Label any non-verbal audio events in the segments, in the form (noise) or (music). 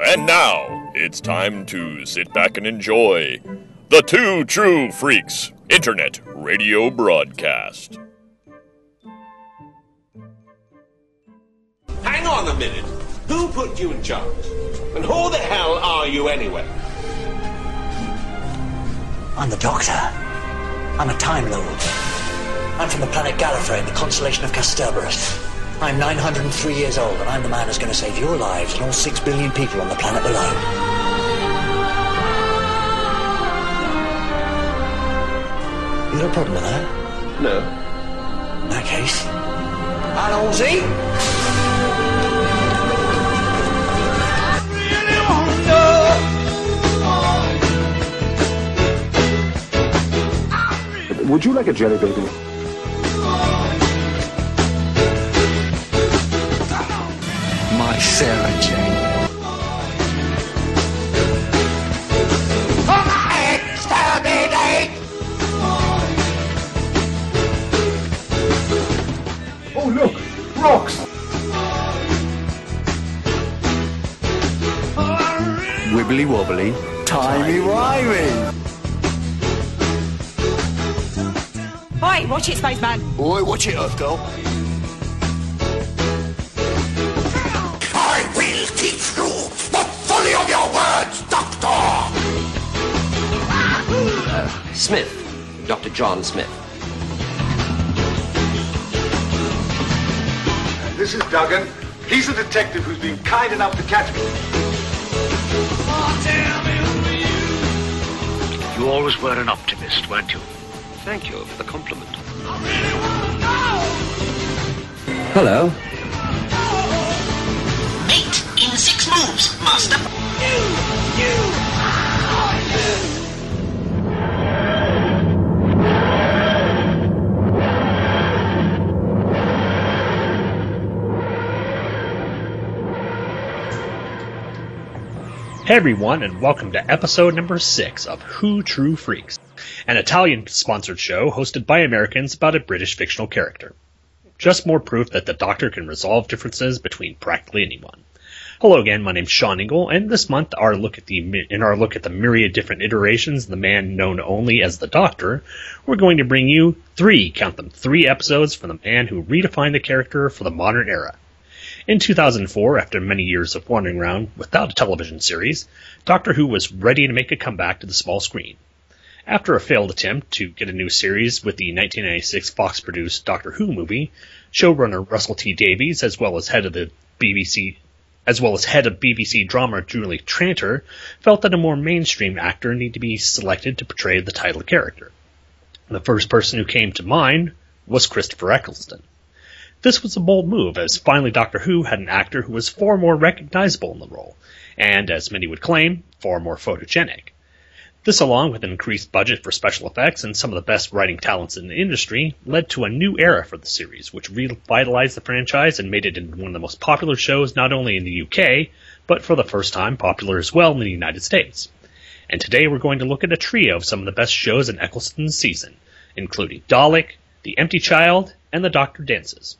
And now, it's time to sit back and enjoy the Two True Freaks Internet Radio Broadcast. Hang on a minute. Who put you in charge? And who the hell are you anyway? I'm the Doctor. I'm a Time Lord. I'm from the planet Gallifrey in the constellation of Kasterborous. I'm 903 years old, and I'm the man who's going to save your lives and all six billion people on the planet below. You got a problem with that? No. In that case, hello, Z. Would you like a jelly baby? My Sarah Jane. Oh, oh look, rocks. Wibbly wobbly, timey wimey. Oi, watch it, spaceman. Oi, watch it, Earth girl. I will teach you the folly of your words, Doctor! Smith, Dr. John Smith. This is Duggan. He's the detective who's been kind enough to catch me. You always were an optimist, weren't you? Thank you for the compliment. Hello. Mate in six moves, Master. Hey everyone, and welcome to episode number six of Who True Freaks, an Italian sponsored show hosted by Americans about a British fictional character. Just more proof that the Doctor can resolve differences between practically anyone. Hello again, my name's Shawn Engel, and this month our look at the in our look at the myriad different iterations of the man known only as the Doctor, we're going to bring you three, count them, three episodes from the man who redefined the character for the modern era. In 2004, after many years of wandering around without a television series, Doctor Who was ready to make a comeback to the small screen. After a failed attempt to get a new series with the 1996 Fox produced Doctor Who movie, showrunner Russell T Davies, as well as head of the BBC as well as head of BBC drama Julie Tranter, felt that a more mainstream actor needed to be selected to portray the title character. The first person who came to mind was Christopher Eccleston. This was a bold move, as finally Doctor Who had an actor who was far more recognizable in the role, and, as many would claim, far more photogenic. This, along with an increased budget for special effects and some of the best writing talents in the industry, led to a new era for the series, which revitalized the franchise and made it into one of the most popular shows not only in the UK, but for the first time popular as well in the United States. And today we're going to look at a trio of some of the best shows in Eccleston's season, including Dalek, The Empty Child, and The Doctor Dances.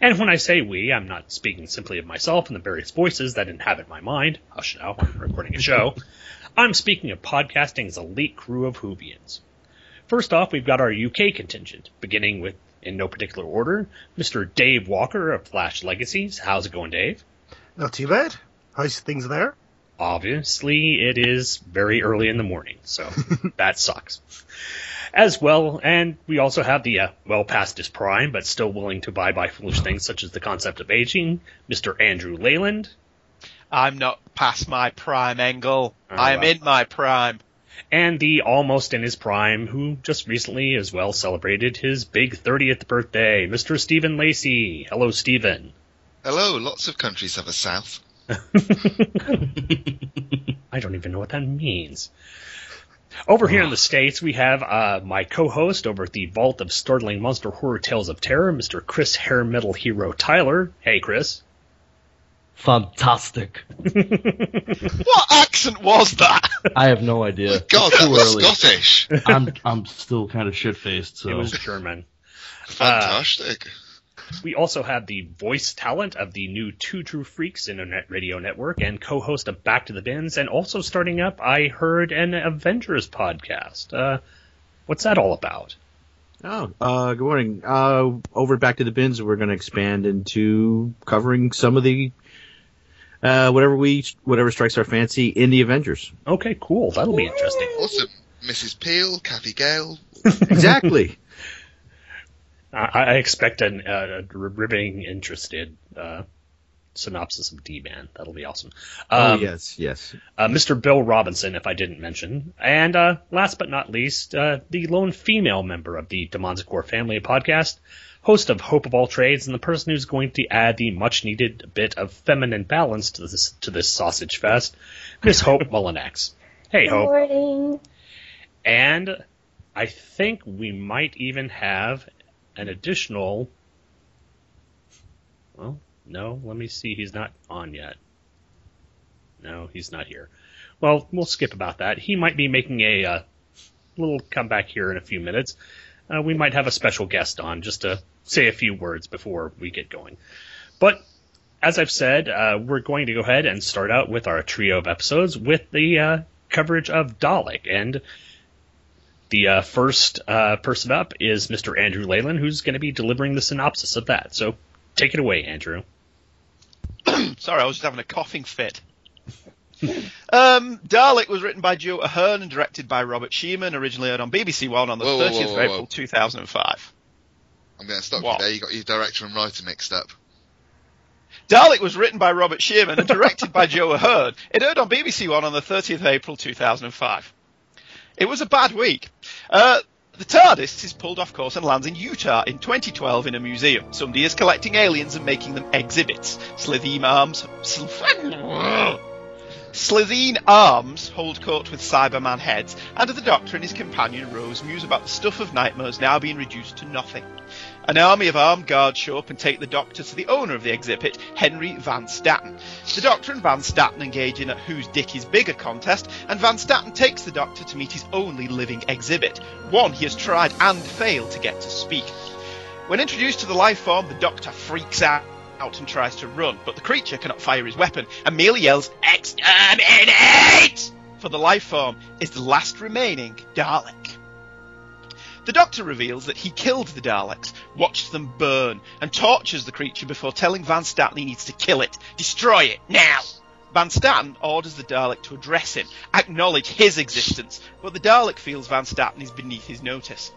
And when I say we, I'm not speaking simply of myself and the various voices that inhabit my mind. Hush now, I'm recording a show. (laughs) I'm speaking of podcasting's elite crew of Whovians. First off, we've got our UK contingent, beginning with, in no particular order, Mr. Dave Walker of Flash Legacies. How's it going, Dave? Not too bad. How's things there? Obviously, it is very early in the morning, so (laughs) that sucks. As well, and we also have the uh, well past his prime, but still willing to buy by foolish things such as the concept of aging, Mr. Andrew Leyland. I'm not past my prime, Engel. Oh, I am well. in my prime. And the almost in his prime, who just recently as well celebrated his big 30th birthday, Mr. Stephen Lacey. Hello, Stephen. Hello, lots of countries have a south. (laughs) I don't even know what that means. Over here in the States, we have uh, my co-host over at the Vault of Startling Monster Horror Tales of Terror, Mr. Chris Hair Metal Hero Tyler. Hey, Chris. Fantastic. (laughs) what accent was that? I have no idea. (laughs) God, Too that was. Scottish. I'm I'm still kind of shit faced. So It was German. Fantastic. We also have the voice talent of the new Two True Freaks Internet Radio Network and co-host of Back to the Bins, and also starting up, I heard an Avengers podcast. Uh, what's that all about? Oh, uh, good morning. Uh, over at Back to the Bins, we're going to expand into covering some of the uh, whatever we whatever strikes our fancy in the Avengers. Okay, cool. That'll be interesting. Awesome. Mrs. Peel, Cathy Gale. (laughs) Exactly. I, I expect an, uh, a riveting, interested uh, synopsis of D-Man. That'll be awesome. oh Um, yes, yes. uh, Mr. Bill Robinson, if I didn't mention. And uh, last but not least, uh, the lone female member of the Demonzicore family podcast, host of Hope of All Trades, and the person who's going to add the much needed bit of feminine balance to this to this sausage fest, Miss (laughs) Hope Mullinax. Hey, Good Hope. morning. And I think we might even have an additional. Well, no, let me see. He's not on yet. No, he's not here. Well, we'll skip about that. He might be making a uh, little comeback here in a few minutes. Uh, we might have a special guest on just to say a few words before we get going. But as I've said, uh, we're going to go ahead and start out with our trio of episodes with the uh, coverage of Dalek. And the uh, first uh, person up is Mr. Andrew Leyland, who's going to be delivering the synopsis of that. So take it away, Andrew. (coughs) Sorry, I was just having a coughing fit. Um, Dalek was written by Joe Ahearne and directed by Robert Shearman, originally aired on BBC One on the Whoa, whoa, 30th whoa, of April 2005. I'm going to stop What? you there. You got your director and writer mixed up. Dalek was written by Robert Shearman and directed by Joe Ahearne. It aired on BBC One on the 30th of April 2005. It was a bad week. Uh, the TARDIS is pulled off course and lands in Utah in 2012 in a museum. Somebody is collecting aliens and making them exhibits. Slitheen arms. Sl- (laughs) Slitheen arms hold court with Cyberman heads, and the Doctor and his companion Rose muse about the stuff of nightmares now being reduced to nothing. An army of armed guards show up and take the Doctor to the owner of the exhibit, Henry Van Statten. The Doctor and Van Statten engage in a Whose Dick is Bigger contest, and Van Statten takes the Doctor to meet his only living exhibit, one he has tried and failed to get to speak. When introduced to the life form, the Doctor freaks out out and tries to run, but the creature cannot fire his weapon and merely yells, Exterminate! For the life form is the last remaining Dalek. The Doctor reveals that he killed the Daleks, watched them burn, and tortures the creature before telling Van Statten he needs to kill it, destroy it, now! Van Statten orders the Dalek to address him, acknowledge his existence, but the Dalek feels Van Statten is beneath his notice.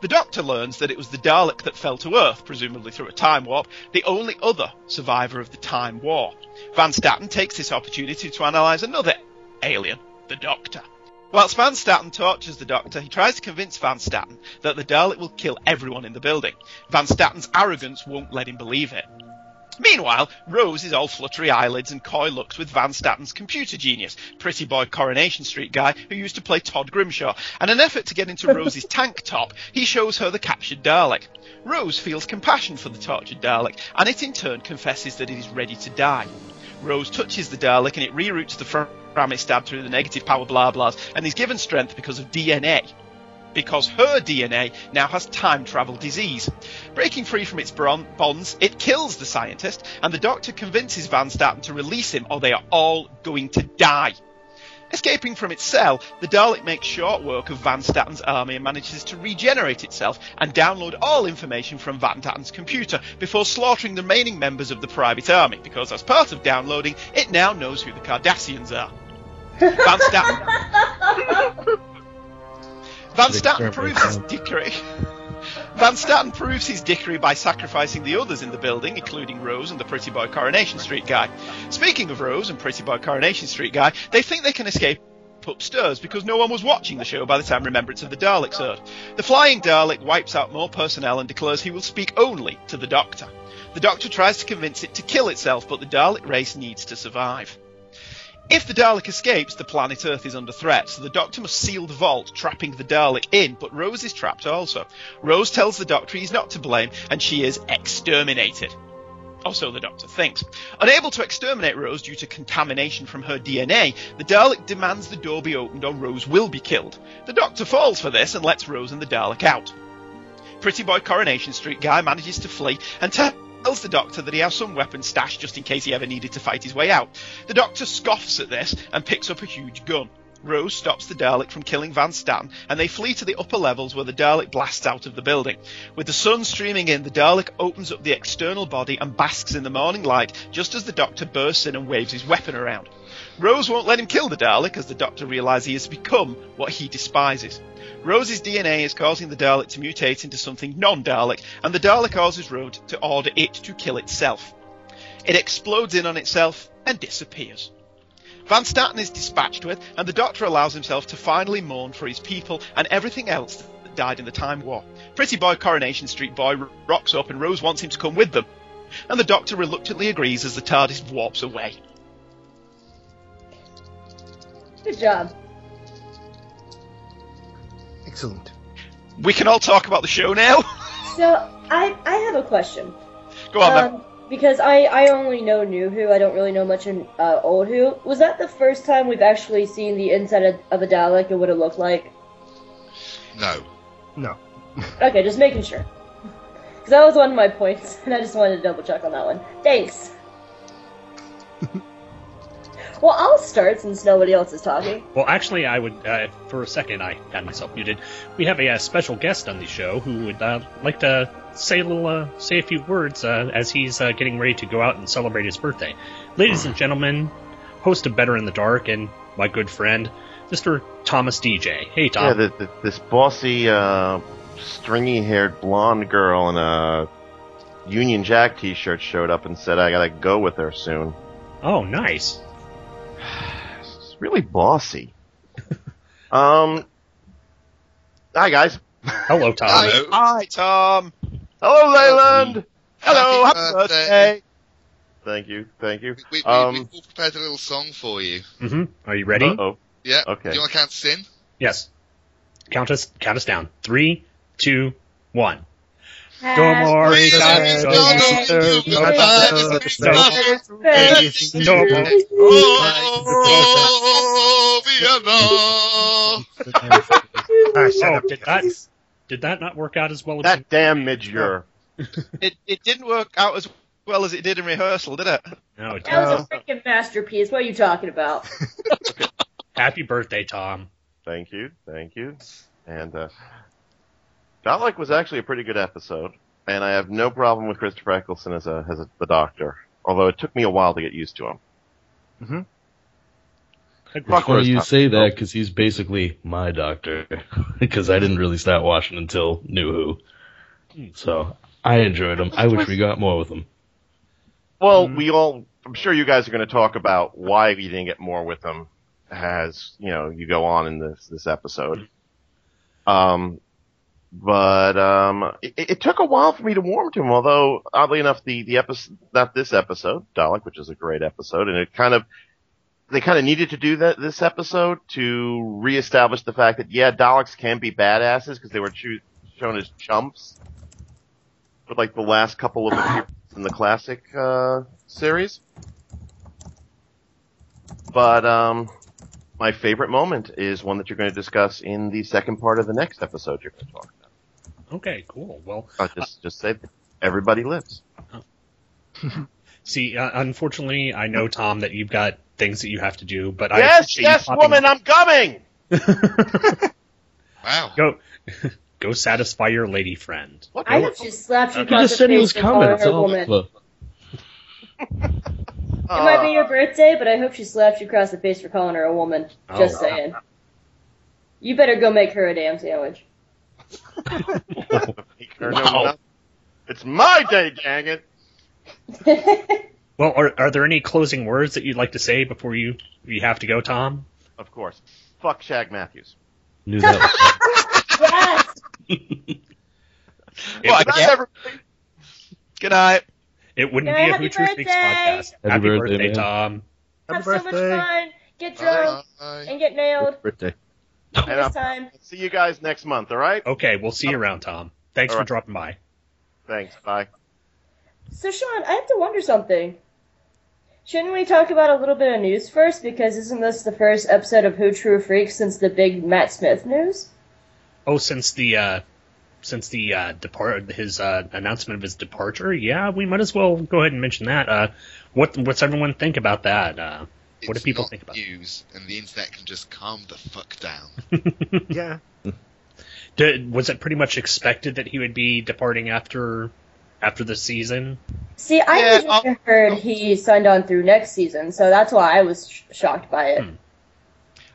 The Doctor learns that it was the Dalek that fell to Earth, presumably through a time warp, the only other survivor of the Time War. Van Statten takes this opportunity to analyse another alien, the Doctor. Whilst Van Statten tortures the Doctor, he tries to convince Van Statten that the Dalek will kill everyone in the building. Van Statten's arrogance won't let him believe it. Meanwhile, Rose is all fluttery eyelids and coy looks with Van Statten's computer genius, pretty boy Coronation Street guy who used to play Todd Grimshaw. And in an effort to get into Rose's (laughs) tank top, he shows her the captured Dalek. Rose feels compassion for the tortured Dalek, and it in turn confesses that it is ready to die. Rose touches the Dalek and it reroutes the Framistab through the negative power blah blahs and is given strength because of DNA because her DNA now has time travel disease. Breaking free from its bonds, it kills the scientist, and the doctor convinces Van Statten to release him or they are all going to die. Escaping from its cell, the Dalek makes short work of Van Statten's army and manages to regenerate itself and download all information from Van Statten's computer before slaughtering the remaining members of the private army, because as part of downloading, it now knows who the Cardassians are. Van Statten. (laughs) Van Statten proves his dickery. (laughs) Van Statten proves his dickery by sacrificing the others in the building, including Rose and the Pretty Boy Coronation Street guy. Speaking of Rose and Pretty Boy Coronation Street guy, they think they can escape upstairs because no one was watching the show by the time Remembrance of the Daleks aired. The flying Dalek wipes out more personnel and declares he will speak only to the Doctor. The Doctor tries to convince it to kill itself, but the Dalek race needs to survive. If the Dalek escapes, the planet Earth is under threat, so the Doctor must seal the vault, trapping the Dalek in, but Rose is trapped also. Rose tells the Doctor he's not to blame, and she is exterminated. Or so the Doctor thinks. Unable to exterminate Rose due to contamination from her DNA, the Dalek demands the door be opened or Rose will be killed. The Doctor falls for this and lets Rose and the Dalek out. Pretty boy Coronation Street guy manages to flee and tells the Doctor that he has some weapons stashed just in case he ever needed to fight his way out. The Doctor scoffs at this and picks up a huge gun. Rose stops the Dalek from killing Van Statten, and they flee to the upper levels where the Dalek blasts out of the building. With the sun streaming in, the Dalek opens up the external body and basks in the morning light just as the Doctor bursts in and waves his weapon around. Rose won't let him kill the Dalek as the Doctor realizes he has become what he despises. Rose's DNA is causing the Dalek to mutate into something non-Dalek, and the Dalek causes Rose to order it to kill itself. It explodes in on itself and disappears. Van Statten is dispatched with, and the Doctor allows himself to finally mourn for his people and everything else that died in the Time War. Pretty boy Coronation Street boy rocks up and Rose wants him to come with them, and the Doctor reluctantly agrees as the TARDIS warps away. Good job. Excellent. We can all talk about the show now. (laughs) So I I have a question. Go on, um, because I I only know New Who. I don't really know much in uh, Old Who. Was that the first time we've actually seen the inside of, of a Dalek and what it looked like? No. No. Okay, just making sure. Because that was one of my points, (laughs) and I just wanted to double check on that one. Thanks. (laughs) well, I'll start since nobody else is talking. Well, actually, I would, uh, for a second, I had myself muted. We have a, uh special guest on the show who would uh, like to say a little, uh, say a few words uh, as he's uh, getting ready to go out and celebrate his birthday. Ladies and gentlemen, host of Better in the Dark and my good friend, Mr. Thomas DJ. Hey, Tom. Yeah, the, the, this bossy, uh, stringy-haired blonde girl in a Union Jack T-shirt showed up and said, "I gotta go with her soon." Oh, nice. It's (sighs) really bossy. (laughs) um. Hi guys. Hello, Tom. Hi, hi, Tom. Hello, Leyland. Hello, Happy happy birthday. birthday. Thank you. Thank you. We, we, um. we, we prepared a little song for you. hmm Are you ready? Oh. Yeah. Okay. Do you want to count us in? Yes. Count us, count us down. Three, two, one. Happy Domori birthday Gato, to Gato, you. Gato. Oh, Vienna! Oh, did that did that not work out as well as That damn midger. (laughs) It, it didn't work out as well as it did in rehearsal, did it? No, it That was a freaking masterpiece. What are you talking about? (laughs) Happy birthday, Tom. Thank you. Thank you. And uh, Dalek was actually a pretty good episode, and I have no problem with Christopher Eccleston as a as a, the Doctor. Although it took me a while to get used to him. Mm-hmm. Fuck Well, Rose you Tom. say that because he's basically my doctor. (laughs) Because I didn't really start watching until New Who, so I enjoyed him. I wish we got more with him. Well, we all. I'm sure you guys are going to talk about why we didn't get more with him as you know you go on in this this episode. Um, but um, it, it took a while for me to warm to him. Although oddly enough, the the episode not this episode Dalek, which is a great episode, and it kind of they kind of needed to do that this episode to reestablish the fact that yeah, Daleks can be badasses because they were choo- shown as chumps for like the last couple of appearances in the classic uh, series. But um, my favorite moment is one that you're going to discuss in the second part of the next episode you're going to talk. Okay, cool. Well, I'll just just say everybody lives. (laughs) see, uh, unfortunately, I know Tom that you've got things that you have to do, but I yes, appreciate yes, popping woman, I'm coming. (laughs) Wow. Go, (laughs) go satisfy your lady friend. I hope she slapped you He across just the said he face was for coming. calling It's her a all woman. over. It might be your birthday, but I hope she slapped you across the face for calling her a woman. Just Oh. saying. You better go make her a damn sandwich. Make her know nothing. It's my day, dang it. (laughs) Well, are, are there any closing words that you'd like to say before you you have to go, Tom? Of course. Fuck Shag Matthews. Knew that. (laughs) Yes! Well, Good night, everybody. Good night. It wouldn't Yeah, be a happy Who True Speaks podcast. Happy Happy, birthday, birthday, man. Tom. Happy Have so much birthday. fun. Get drunk Bye. and get nailed birthday. And this time. see you guys next month, alright? Okay, we'll see you around, Tom. Thanks All for right. dropping by. Thanks. Bye. So, Shawn, I have to wonder something. Shouldn't we talk about a little bit of news first? Because isn't this the first episode of Who True Freaks since the big Matt Smith news? Oh, since the uh, since the uh, depart his uh, announcement of his departure, yeah, we might as well go ahead and mention that. Uh, what what's everyone think about that? Uh, what do people not think about? news, and the internet can just calm the fuck down. (laughs) yeah. Did, was it pretty much expected that he would be departing after after the season? See, I Yeah, heard he signed on through next season, so that's why I was sh- shocked by it. Hmm.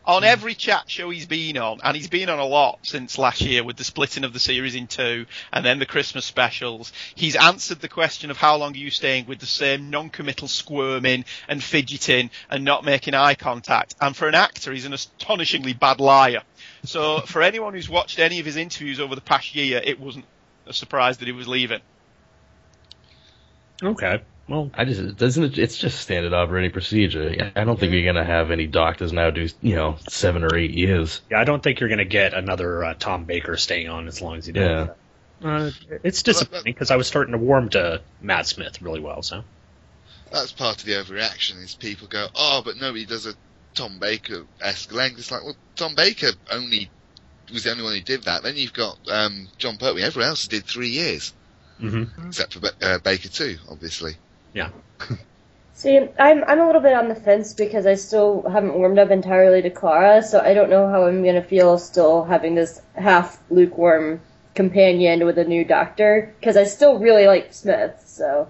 On hmm. every chat show he's been on, and he's been on a lot since last year with the splitting of the series in two and then the Christmas specials, he's answered the question of how long are you staying with the same non-committal squirming and fidgeting and not making eye contact. And for an actor, he's an astonishingly bad liar. So for anyone who's watched any of his interviews over the past year, it wasn't a surprise that he was leaving. Okay. Well, I just doesn't it, it's just standard operating procedure. I don't think you're gonna have any doctors now do you know seven or eight years. Yeah, I don't think you're going to get another uh, Tom Baker staying on as long as he does. Yeah. Uh, it's disappointing because I was starting to warm to Matt Smith really well. So That's part of the overreaction. Is people go, oh, but nobody does a Tom Baker esque length. It's like, well, Tom Baker only was the only one who did that. Then you've got um, Jon Pertwee. Everyone else did three years, mm-hmm. except for uh, Baker too, obviously. Yeah, (laughs) See, I'm I'm a little bit on the fence because I still haven't warmed up entirely to Clara, so I don't know how I'm gonna feel still having this half lukewarm companion with a new doctor because I still really like Smith. So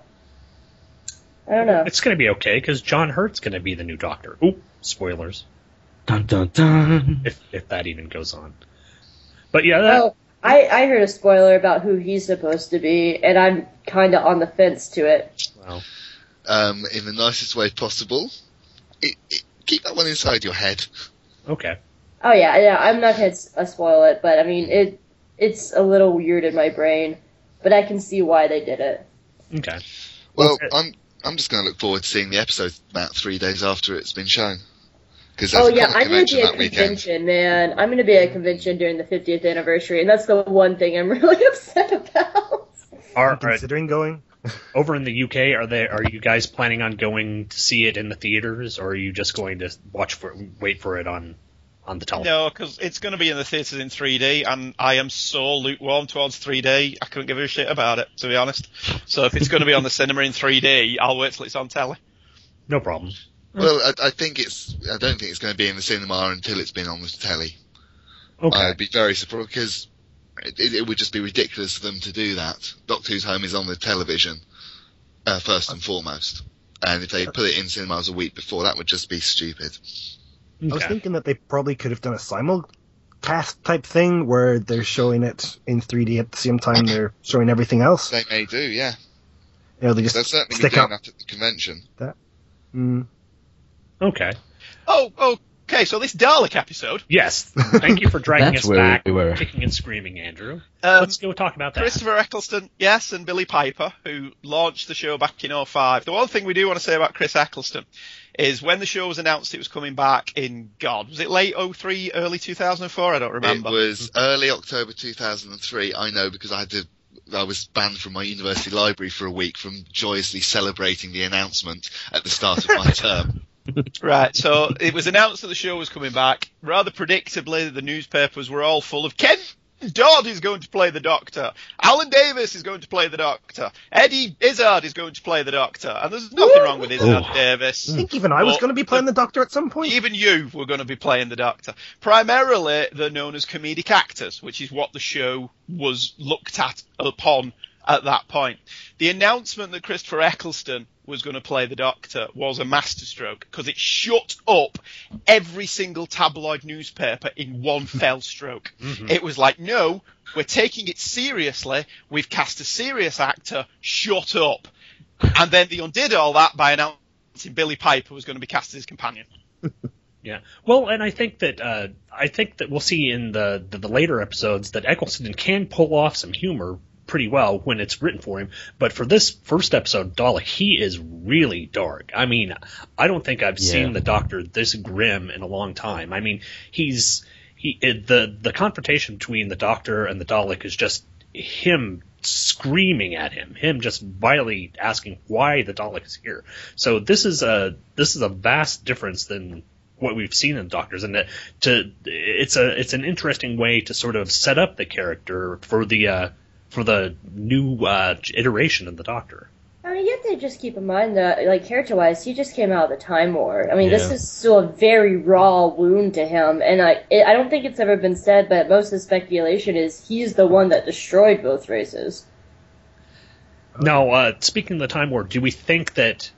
I don't know. it's going to be okay because John Hurt's going to be the new Doctor. Oop, spoilers. Dun dun dun. If if that even goes on. But yeah, that, Oh, I I heard a spoiler about who he's supposed to be, and I'm kind of on the fence to it. well, Um, in the nicest way possible. It, it, keep that one inside your head. okay. Oh yeah, yeah. I'm not gonna uh, spoil it, but I mean it. It's a little weird in my brain, but I can see why they did it. Okay. Well, Okay. I'm I'm just going to look forward to seeing the episode about three days after it's been shown. Because Oh yeah, comic I'm gonna be at that weekend. convention, man. I'm gonna be at a convention during the 50th anniversary, and that's the one thing I'm (laughs) really upset about. Are, I'm are considering going. (laughs) over in the UK? Are they? Are you guys planning on going to see it in the theaters, or are you just going to watch for wait for it on on the television? No, because it's going to be in the theatres in 3D, and I am so lukewarm towards 3D. I couldn't give a shit about it, to be honest. So if it's going to be on the (laughs) cinema in 3D, I'll wait till it's on telly. No problem. Well, I, I think it's. I don't think it's going to be in the cinema until it's been on the telly. Okay. I'd be very surprised because it, it, it would just be ridiculous for them to do that. Doctor Who's Home is on the television uh, first and foremost, and if they put it in cinemas a week before, that would just be stupid. I was thinking that they probably could have done a simulcast type thing where they're showing it in 3D at the same time they're showing everything else. They may do, yeah. You know, they They'll just certainly be stick doing up. that at the convention. That. Mm. Okay. Oh, okay, so this Dalek episode, Yes. Thank you for (laughs) dragging That's us where back, we were. kicking and screaming, Andrew. um, Let's go talk about that. Christopher Eccleston, yes, and Billie Piper, who launched the show back in 05. The one thing we do want to say about Chris Eccleston is when the show was announced it was coming back in, God, was it late 03, early 2004? I don't remember. It was early October 2003. I know because I had to. I was banned from my university library for a week from joyously celebrating the announcement at the start of my (laughs) term. (laughs) Right, so it was announced that the show was coming back. Rather predictably, the newspapers were all full of Ken Dodd is going to play the Doctor. Alan Davies is going to play the Doctor. Eddie Izzard is going to play the Doctor. And there's nothing wrong with Izzard Oh. Davies. I think even I was going to be playing the Doctor at some point. Even you were going to be playing the Doctor. Primarily, they're known as comedic actors, which is what the show was looked at upon at that point. The announcement that Christopher Eccleston was going to play the Doctor was a masterstroke because it shut up every single tabloid newspaper in one (laughs) fell stroke. Mhm. It was like, no, we're taking it seriously. We've cast a serious actor. Shut up. And then they undid all that by announcing Billie Piper was going to be cast as his companion. (laughs) Yeah. Well, and I think that uh, I think that we'll see in the, the the later episodes that Eccleston can pull off some humor pretty well when it's written for him. But for this first episode, Dalek, he is really dark. I mean, I don't think I've Yeah. seen the Doctor this grim in a long time. I mean, he's he it, the the confrontation between the Doctor and the Dalek is just him screaming at him, him just violently asking why the Dalek is here. So this is a this is a vast difference than what we've seen in Doctors, and that to it's a it's an interesting way to sort of set up the character for the uh, for the new uh, iteration of the Doctor. I mean, you have to just keep in mind that, like, character-wise, he just came out of the Time War. I mean, this is still a very raw wound to him, and I, it, I don't think it's ever been said, but most of the speculation is he's the one that destroyed both races. Now, uh, speaking of the Time War, do we think that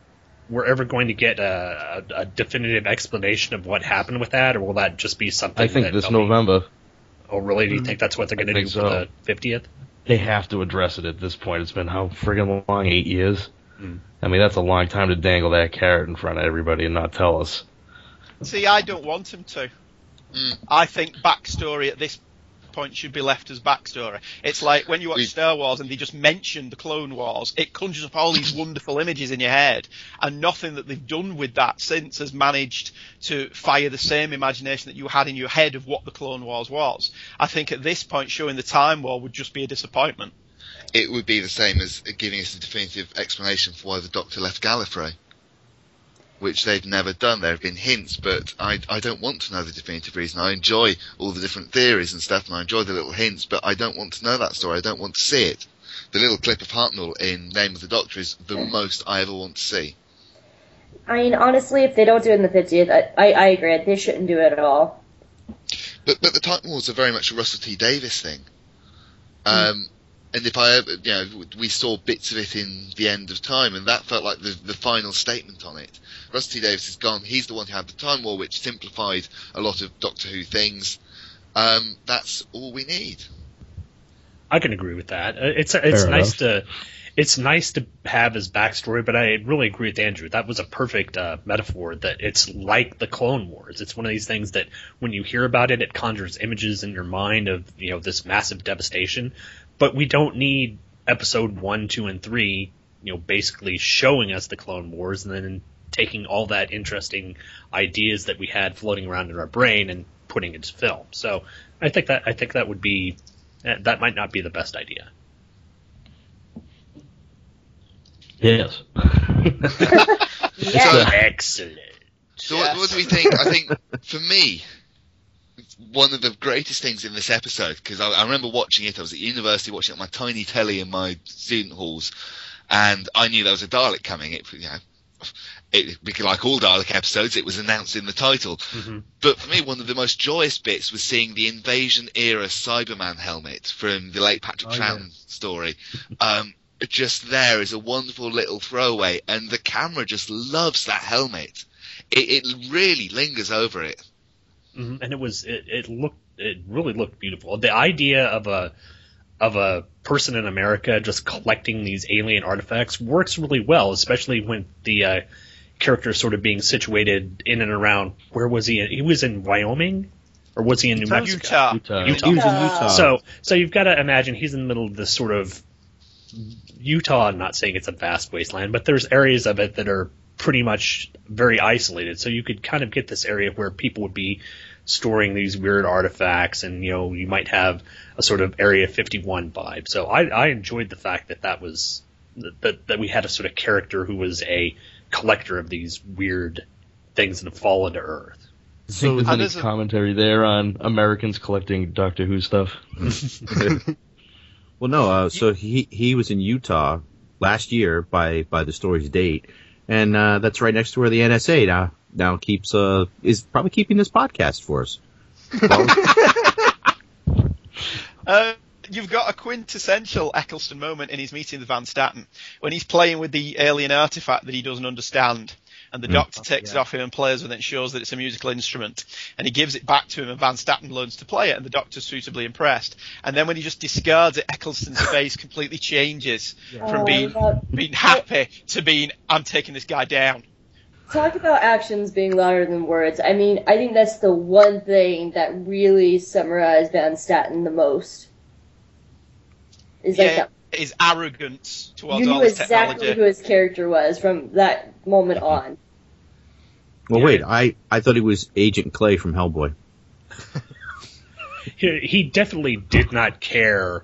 we're ever going to get a, a, a definitive explanation of what happened with that, or will that just be something? I think that this they'll be- November Oh, really? Do you think that's what they're going to do think for the fiftieth? They have to address it at this point. It's been how friggin' long? Eight years. Hmm. I mean, that's a long time to dangle that carrot in front of everybody and not tell us. See, I don't want him to. Hmm. I think backstory at this point should be left as backstory. It's like when you watch Star Wars and they just mention the Clone Wars, it conjures up all these (laughs) wonderful images in your head, and nothing that they've done with that since has managed to fire the same imagination that you had in your head of what the Clone Wars was. I think at this point, showing the Time War would just be a disappointment. It would be the same as giving us a definitive explanation for why the Doctor left Gallifrey, which they've never done. There have been hints, but I, I don't want to know the definitive reason. I enjoy all the different theories and stuff, and I enjoy the little hints, but I don't want to know that story. I don't want to see it. The little clip of Hartnell in Name of the Doctor is the most I ever want to see. I mean, honestly, if they don't do it in the 50th, I, I, I agree. They shouldn't do it at all. But but the Titan Wars are very much a Russell T Davies thing. Um, and if I you know, we saw bits of it in the end of time, and that felt like the the final statement on it. Russell T Davies is gone. He's the one who had the Time War, which simplified a lot of Doctor Who things. Um, that's all we need. I can agree with that. Uh, It's it's Fair nice to it's nice to have his backstory, but I really agree with Andrew. That was a perfect uh, metaphor. That it's like the Clone Wars. It's one of these things that when you hear about it, it conjures images in your mind of you know this massive devastation. But we don't need episode one, two, and three. You know, basically showing us the Clone Wars and then taking all that interesting ideas that we had floating around in our brain and putting it to film. So I think that I think that would be eh, that might not be the best idea. Yes. (laughs) (laughs) Yeah. Excellent. So what, what do we think? I think for me, one of the greatest things in this episode because I, I remember watching it. I was at university watching it on my tiny telly in my student halls, and I knew there was a Dalek coming. It, you know, it, like all Dalek episodes, it was announced in the title. But for me, one of the most joyous bits was seeing the Invasion era Cyberman helmet from the late Patrick Oh, Troughton story. Um, just there is a wonderful little throwaway, and the camera just loves that helmet. It, it really lingers over it. Mhm. And it was it, it looked it really looked beautiful. The idea of a of a person in America just collecting these alien artifacts works really well, especially when the uh, character sort of being situated in and around. Where was he? He was in Wyoming, or was he in New Utah. Mexico? Utah. Utah. He was in Utah. So, so you've got to imagine he's in the middle of this sort of Utah. I'm not saying it's a vast wasteland, but there's areas of it that are pretty much very isolated. So you could kind of get this area where people would be storing these weird artifacts, and you know you might have a sort of Area 51 vibe. So I, I enjoyed the fact that that was that that we had a sort of character who was a collector of these weird things that have fallen to Earth. I think there's any there's a- commentary there on Americans collecting Doctor Who stuff. (laughs) Well, no. Uh, so he he was in Utah last year by by the story's date, and uh, that's right next to where the NSA now now keeps uh is probably keeping this podcast for us. (laughs) Uh, you've got a quintessential Eccleston moment in his meeting with Van Statten when he's playing with the alien artifact that he doesn't understand. And the hmm. doctor takes it off him and plays with it and shows that it's a musical instrument. And he gives it back to him and Van Statten learns to play it and the doctor's suitably impressed. And then when he just discards it, Eccleston's (laughs) face completely changes from Oh, being, being happy to being, I'm taking this guy down. Talk about actions being louder than words. I mean, I think that's the one thing that really summarized Van Statten the most. Is like Yeah, that his arrogance towards you knew all this exactly technology. who his character was from that moment on. Well, wait. I I thought he was Agent Clay from Hellboy. (laughs) he, he definitely did not care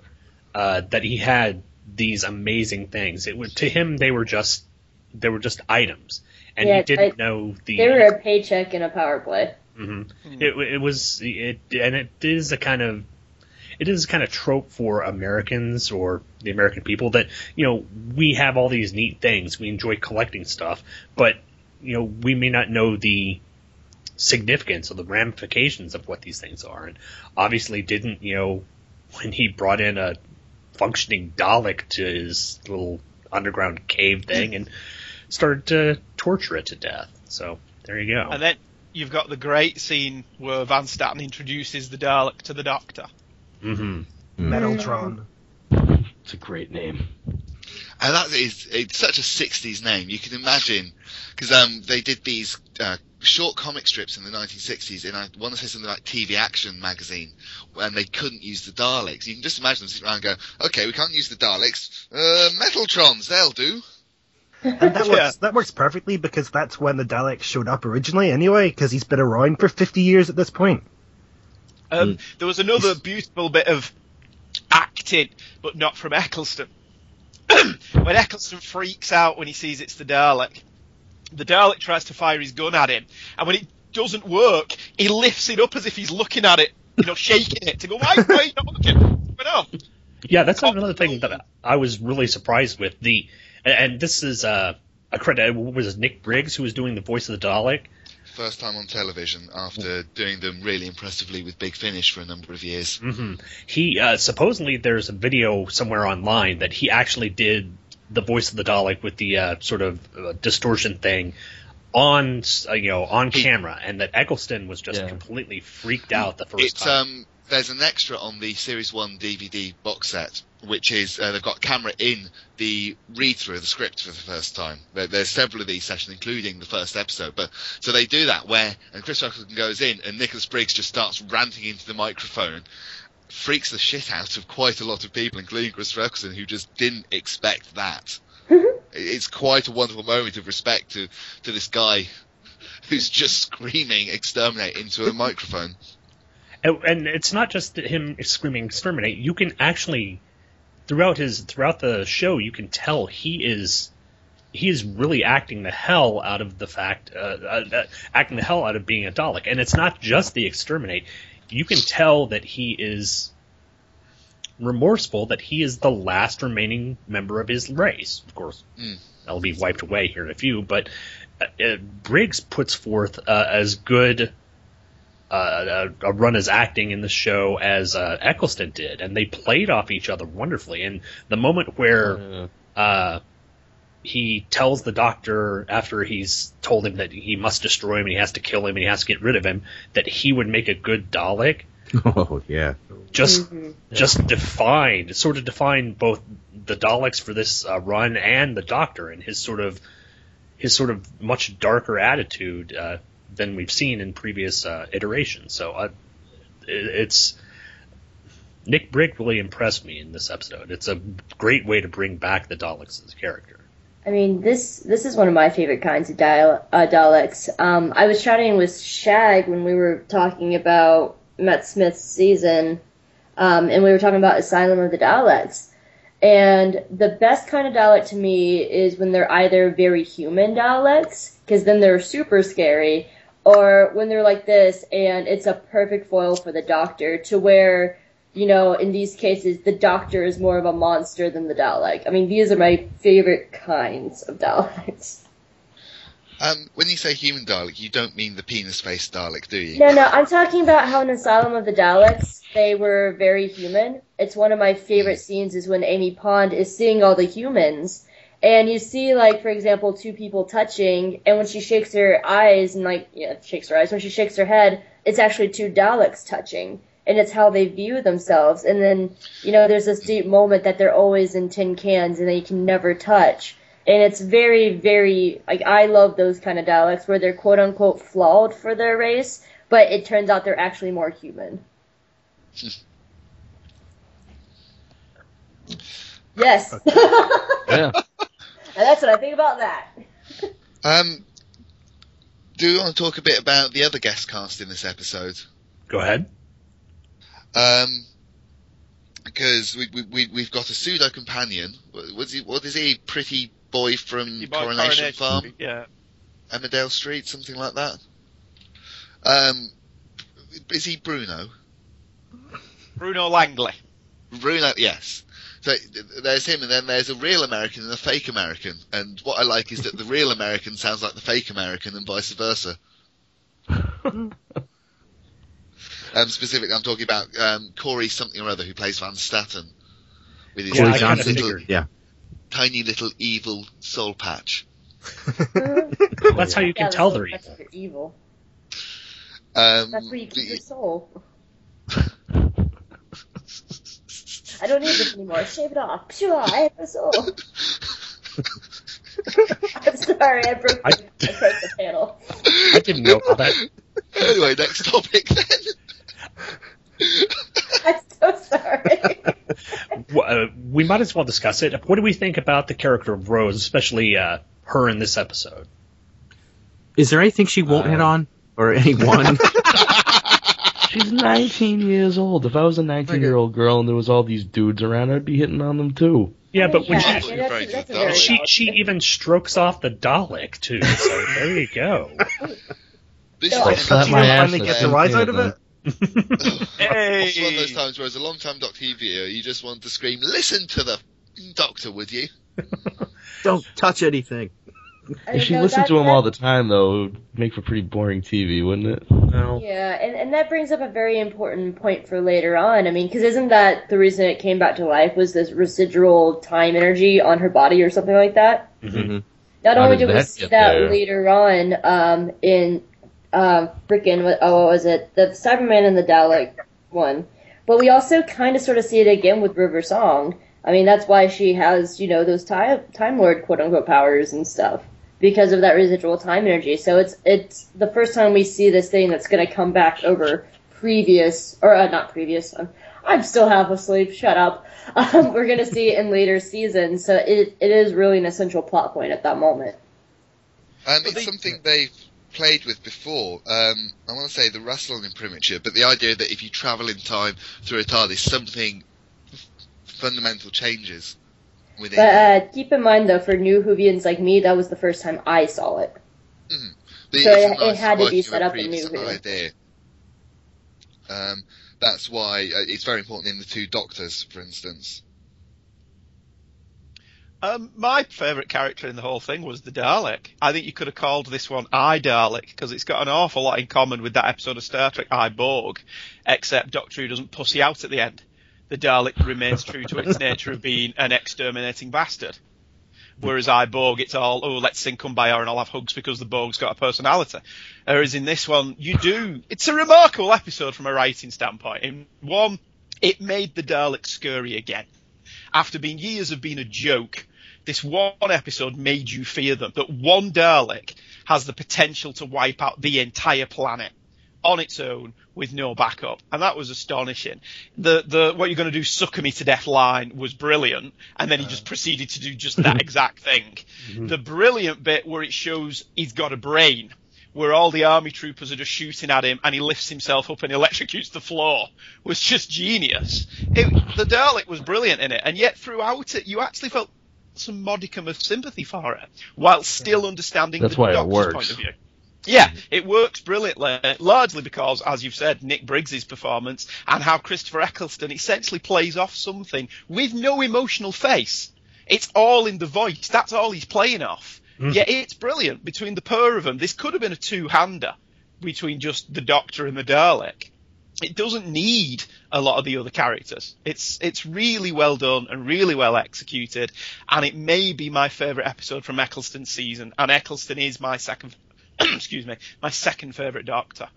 uh, that he had these amazing things. It would to him they were just they were just items, and Yeah, he didn't I- know the. They were a paycheck and a power play. hmm It, it was it, and it is a kind of it is a kind of trope for Americans or the American people that you know we have all these neat things, we enjoy collecting stuff, but you know we may not know the significance or the ramifications of what these things are, and obviously didn't you know when he brought in a functioning Dalek to his little underground cave thing and started to torture it to death. So there you go. And then you've got the great scene where Van Statten introduces the Dalek to the Doctor. Mm-hmm. Metaltron. It's a great name. And that is it's such a '60s name. You can imagine because um, they did these uh, short comic strips in the 1960s in I want to say something like TV Action magazine, and they couldn't use the Daleks. You can just imagine them sitting around and go, "Okay, we can't use the Daleks. Uh, Metaltrons, they'll do." And that works. That works perfectly because that's when the Daleks showed up originally, anyway. Because he's been around for fifty years at this point. Um, There was another beautiful bit of acting, but not from Eccleston. (coughs) when Eccleston freaks out when he sees it's the Dalek, the Dalek tries to fire his gun at him, and when it doesn't work, he lifts it up as if he's looking at it, you know, shaking it to go, why, why are you not looking? What's going on? Yeah, that's another thing that I was really surprised with. The and, and this is uh, a credit. Was Nick Briggs who was doing the voice of the Dalek? First time on television after doing them really impressively with Big Finish for a number of years. hmm He uh, supposedly there's a video somewhere online that he actually did the voice of the Dalek with the uh, sort of uh, distortion thing on uh, you know on camera, and that Eccleston was just completely freaked out the first It's time. um, there's an extra on the Series One DVD box set, which is uh, they've got camera in the read through of the script for the first time. There, there's several of these sessions, including the first episode. But so they do that where and Chris Eccleston goes in and Nicholas Briggs just starts ranting into the microphone. Freaks the shit out of quite a lot of people, including Chris Eccleston, who just didn't expect that. (laughs) it's quite a wonderful moment of respect to, to this guy (laughs) who's just screaming exterminate into a microphone. (laughs) And, and it's not just him screaming exterminate. You can actually throughout his throughout the show, you can tell he is he is really acting the hell out of the fact uh, uh, uh, acting the hell out of being a Dalek. And it's not just the exterminate. You can tell that he is remorseful that he is the last remaining member of his race. Of course, Mm. that'll be wiped away here in a few. But uh, uh, Briggs puts forth uh, as good uh, a, a run as acting in the show as uh, Eccleston did, and they played off each other wonderfully. And the moment where uh, he tells the doctor after he's told him that he must destroy him and he has to kill him and he has to get rid of him, that he would make a good Dalek, (laughs) Oh yeah. just just defined sort of defined both the Daleks for this uh, run and the Doctor and his sort of his sort of much darker attitude uh, than we've seen in previous uh, iterations. So uh, it, it's Nick Briggs really impressed me in this episode. It's a great way to bring back the Daleks as a character. I mean, this this is one of my favorite kinds of dial- uh, Daleks. Um, I was chatting with Shag when we were talking about Matt Smith's season, um, and we were talking about Asylum of the Daleks. And the best kind of Dalek to me is when they're either very human Daleks, because then they're super scary, or when they're like this and it's a perfect foil for the Doctor, to where you know, in these cases, the Doctor is more of a monster than the Dalek. I mean, these are my favorite kinds of Daleks. Um, when you say human Dalek, you don't mean the penis-faced Dalek, do you? No, no, I'm talking about how in Asylum of the Daleks, they were very human. It's one of my favorite scenes is when Amy Pond is seeing all the humans. And you see, like, for example, two people touching, and when she shakes her eyes, and like, yeah, shakes her eyes, when she shakes her head, it's actually two Daleks touching. And it's how they view themselves. And then, you know, there's this deep moment that they're always in tin cans and they can never touch. And it's very, very, like, I love those kind of Daleks where they're quote unquote flawed for their race, but it turns out they're actually more human. (laughs) Yes. (laughs) Yeah. And that's what I think about that. Um, do you want to talk a bit about the other guest cast in this episode? Go ahead. Um, because we, we, we we've got a pseudo companion. What's he? What is he? Pretty boy from Coronation, Coronation Farm, Street, Yeah. Emmerdale Street, something like that. Um, is he Bruno? Bruno Langley. Bruno, yes. So there's him, and then there's a real American and a fake American. And what I like is that the real American sounds like the fake American, and vice versa. (laughs) um, specifically, I'm talking about um, Corey something or other who plays Van Statten with his Corey tiny little, Yeah. tiny little evil soul patch. (laughs) That's how you can Yeah, tell that's they're what- that's what you're evil. Um, That's where you keep the- your soul. (laughs) I don't need this anymore. Shave it off. Phew, I have a soul. (laughs) I'm sorry, I broke, I- the, I broke the panel. I didn't know about that. anyway, next topic then. (laughs) I'm so sorry. (laughs) Uh, we might as well discuss it. What do we think about the character of Rose, especially uh, her in this episode? Is there anything she won't hit on or anyone? She's 19 years old. If I was a 19 year old girl and there was all these dudes around, I'd be hitting on them too. Yeah, but when yeah, she yeah, that's, that's very she valid she even strokes off the Dalek too. So there you go. This No, is I- my ass finally get the rise out of them. it? (laughs) It's one of those times where as a long time Doctor Who viewer, you just want to scream, listen to the Doctor, would you? Don't touch anything. I If she know listened that- to him that- all the time, though, it would make for pretty boring TV, wouldn't it? No. Yeah, and, and that brings up a very important point for later on. I mean, because isn't that the reason it came back to life was this residual time energy on her body or something like that? Mm-hmm. Not How only did do we see that there? later on um, in uh, frickin' what, oh, what was it? The Cyberman and the Dalek one, but we also kind of sort of see it again with River Song. I mean, that's why she has you know those time time lord quote unquote powers and stuff because of that residual time energy. So it's it's the first time we see this thing that's going to come back over previous or uh, not previous. I'm, I'm still half asleep. Shut up. (laughs) Um, we're going to see it in later seasons. So it it is really an essential plot point at that moment. Um, it's something they've played with before. Um, I want to say the Rassilon imprimatur, but the idea that if you travel in time through a TARDIS, something fundamental changes within. But uh, keep in mind, though, for new Whovians like me, that was the first time I saw it. But so it's a it- it had to be set up in New Who. idea. Um, that's why uh, it's very important in the two Doctors, for instance. Um, my favourite character in the whole thing was the Dalek. I think you could have called this one I Dalek because it's got an awful lot in common with that episode of Star Trek I Borg, except Doctor Who doesn't pussy out at the end. The Dalek remains true to its nature of being an exterminating bastard. Whereas I Borg, it's all, oh, let's sing Kumbaya and I'll have hugs because the Borg's got a personality. Whereas in this one, you do, it's a remarkable episode from a writing standpoint. In one, it made the Dalek scurry again. After being years of being a joke, this one episode made you fear them. That one Dalek has the potential to wipe out the entire planet on its own with no backup, and that was astonishing. The the what you're going to do, sucker me to death line was brilliant, and then he just proceeded to do just that (laughs) exact thing. Mm-hmm. The brilliant bit where it shows he's got a brain. Where all the army troopers are just shooting at him and he lifts himself up and electrocutes the floor was just genius. It, the Dalek was brilliant in it, and yet throughout it, you actually felt some modicum of sympathy for it, while still understanding That's the why it Doctor's works. point of view. Yeah, it works brilliantly, largely because, as you've said, Nick Briggs' performance and how Christopher Eccleston essentially plays off something with no emotional face. It's all in the voice. That's all he's playing off. Mm. Yeah, it's brilliant. Between the pair of them, this could have been a two-hander between just the Doctor and the Dalek. It doesn't need a lot of the other characters. It's it's really well done and really well executed, and it may be my favourite episode from Eccleston's season. And Eccleston is my second, (coughs) excuse me, my second favourite Doctor.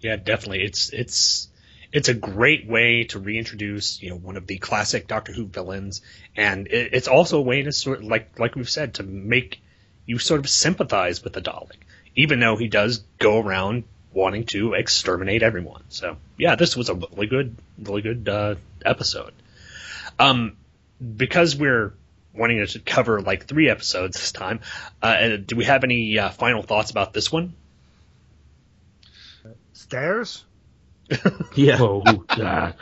Yeah, definitely. It's it's it's a great way to reintroduce you know one of the classic Doctor Who villains, and it, it's also a way to sort of, like like we've said to make you sort of sympathize with the Dalek, even though he does go around wanting to exterminate everyone. So yeah, this was a really good really good uh, episode. Um, because we're wanting to cover like three episodes this time, uh, do we have any uh, final thoughts about this one? Stairs? (laughs) Yeah. Oh, ah,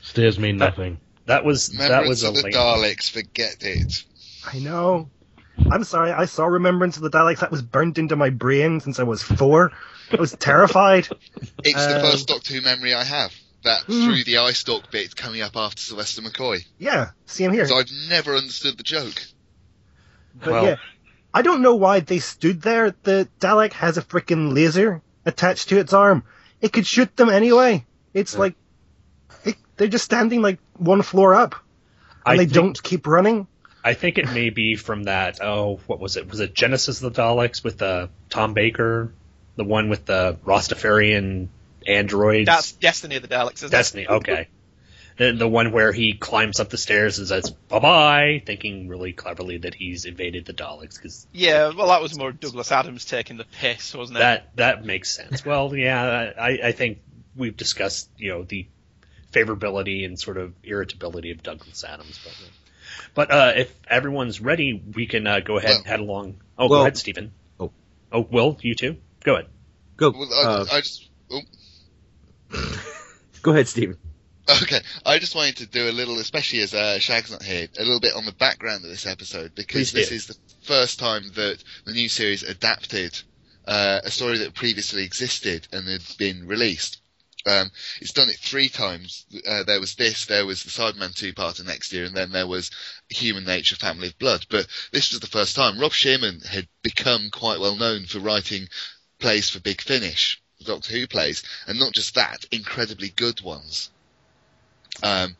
stairs mean nothing. That was that Remembrance was a of the late. Daleks, forget it. I know. I'm sorry. I saw Remembrance of the Daleks. That was burnt into my brain since I was four. I was terrified. It's the Um, first Doctor Who memory I have. That Hmm. through the eye stalk bit coming up after Sylvester McCoy. Yeah, same here. So I've never understood the joke. But yeah, I don't know why they stood there. The Dalek has a freaking laser attached to its arm. It could shoot them anyway. It's like it, they're just standing like one floor up, and I they think- don't keep running. I think it may be from that. Oh, what was it? Was it Genesis of the Daleks with uh, Tom Baker, the one with the Rastafarian androids? That's Destiny of the Daleks, isn't Destiny. it? Okay. The, the one where he climbs up the stairs and says "bye bye," thinking really cleverly that he's invaded the Daleks because Yeah, well, that was more Douglas Adams taking the piss, wasn't it? that that makes sense. Well, yeah, I, I think we've discussed you know the favorability and sort of irritability of Douglas Adams, but but uh, if everyone's ready, we can uh, go ahead and head along. Oh, go ahead, Stephen. Oh, oh, Will you too? Go ahead. Go. Well, I, uh, I just. Oh, (laughs) go ahead, Stephen. okay, I just wanted to do a little, especially as uh, Shag's not here, a little bit on the background of this episode because this is the first time that the new series adapted uh, a story that previously existed and had been released. Um, it's done it three times. Uh, there was this, there was the Cyberman two-parter next year, and then there was Human Nature, Family of Blood. But this was the first time. Rob Shearman had become quite well known for writing plays for Big Finish, Doctor Who plays, and not just that, incredibly good ones. Um,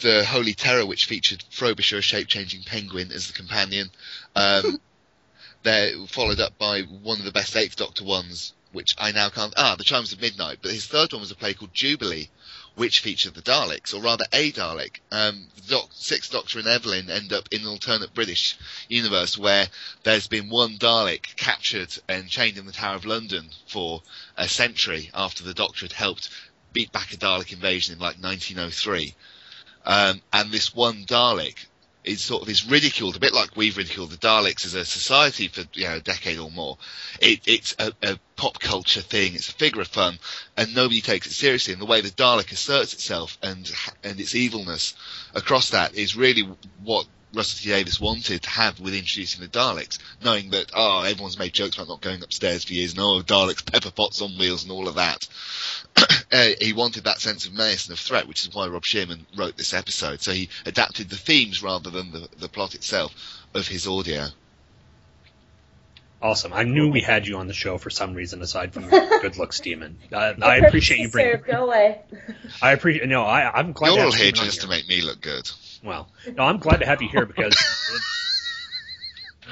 the Holy Terror, which featured Frobisher, a shape-changing penguin, as the companion. Um, (laughs) they're followed up by one of the best Eighth Doctor ones, which I now can't. Ah, The Chimes of Midnight. But his third one was a play called Jubilee, which featured the Daleks, or rather a Dalek. Um, doc- Sixth Doctor and Evelyn end up in an alternate British universe where there's been one Dalek captured and chained in the Tower of London for a century after the Doctor had helped beat back a Dalek invasion in like 1903. Um, and this one Dalek is sort of is ridiculed, a bit like we've ridiculed the Daleks as a society for you know a decade or more. It, it's a, a pop culture thing. It's a figure of fun, and nobody takes it seriously. And the way the Dalek asserts itself and and its evilness across that is really what Russell T Davies wanted to have with introducing the Daleks, knowing that oh everyone's made jokes about not going upstairs for years, and oh Daleks pepper pots on wheels and all of that. (clears throat) uh, he wanted that sense of menace and of threat, which is why Rob Shearman wrote this episode. So he adapted the themes rather than the, the plot itself of his audio. Awesome. I knew we had you on the show for some reason aside from your (laughs) good looks, Demon. Uh, I appreciate you bringing. Served, go away. I appreciate. No, I, I'm glad. You're to all here Stephen on just to make me look good. Well, no, I'm glad to have you here because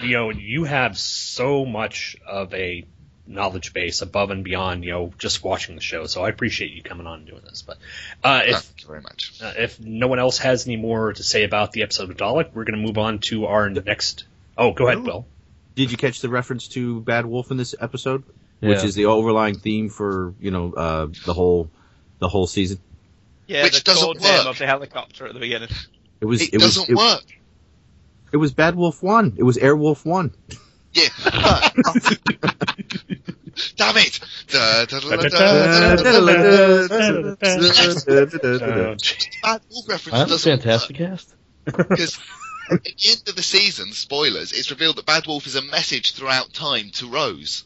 you know you have so much of a knowledge base above and beyond you know just watching the show. So I appreciate you coming on and doing this. But uh, if Thank you very much. uh, if no one else has any more to say about the episode of Dalek, we're going to move on to our next. Oh, go ahead, Will. Did you catch the reference to Bad Wolf in this episode? Which is the overlying theme for you know uh, the whole the whole season. Yeah, Which the doesn't code work. of the helicopter at the beginning. It was It, it, doesn't it, work. it was Bad Wolf One. It was Airwolf One. Yeah. Damn it! Bad Wolf reference I'm doesn't fantastic cast. because at the end of the season, spoilers, it's revealed that Bad Wolf is a message throughout time to Rose.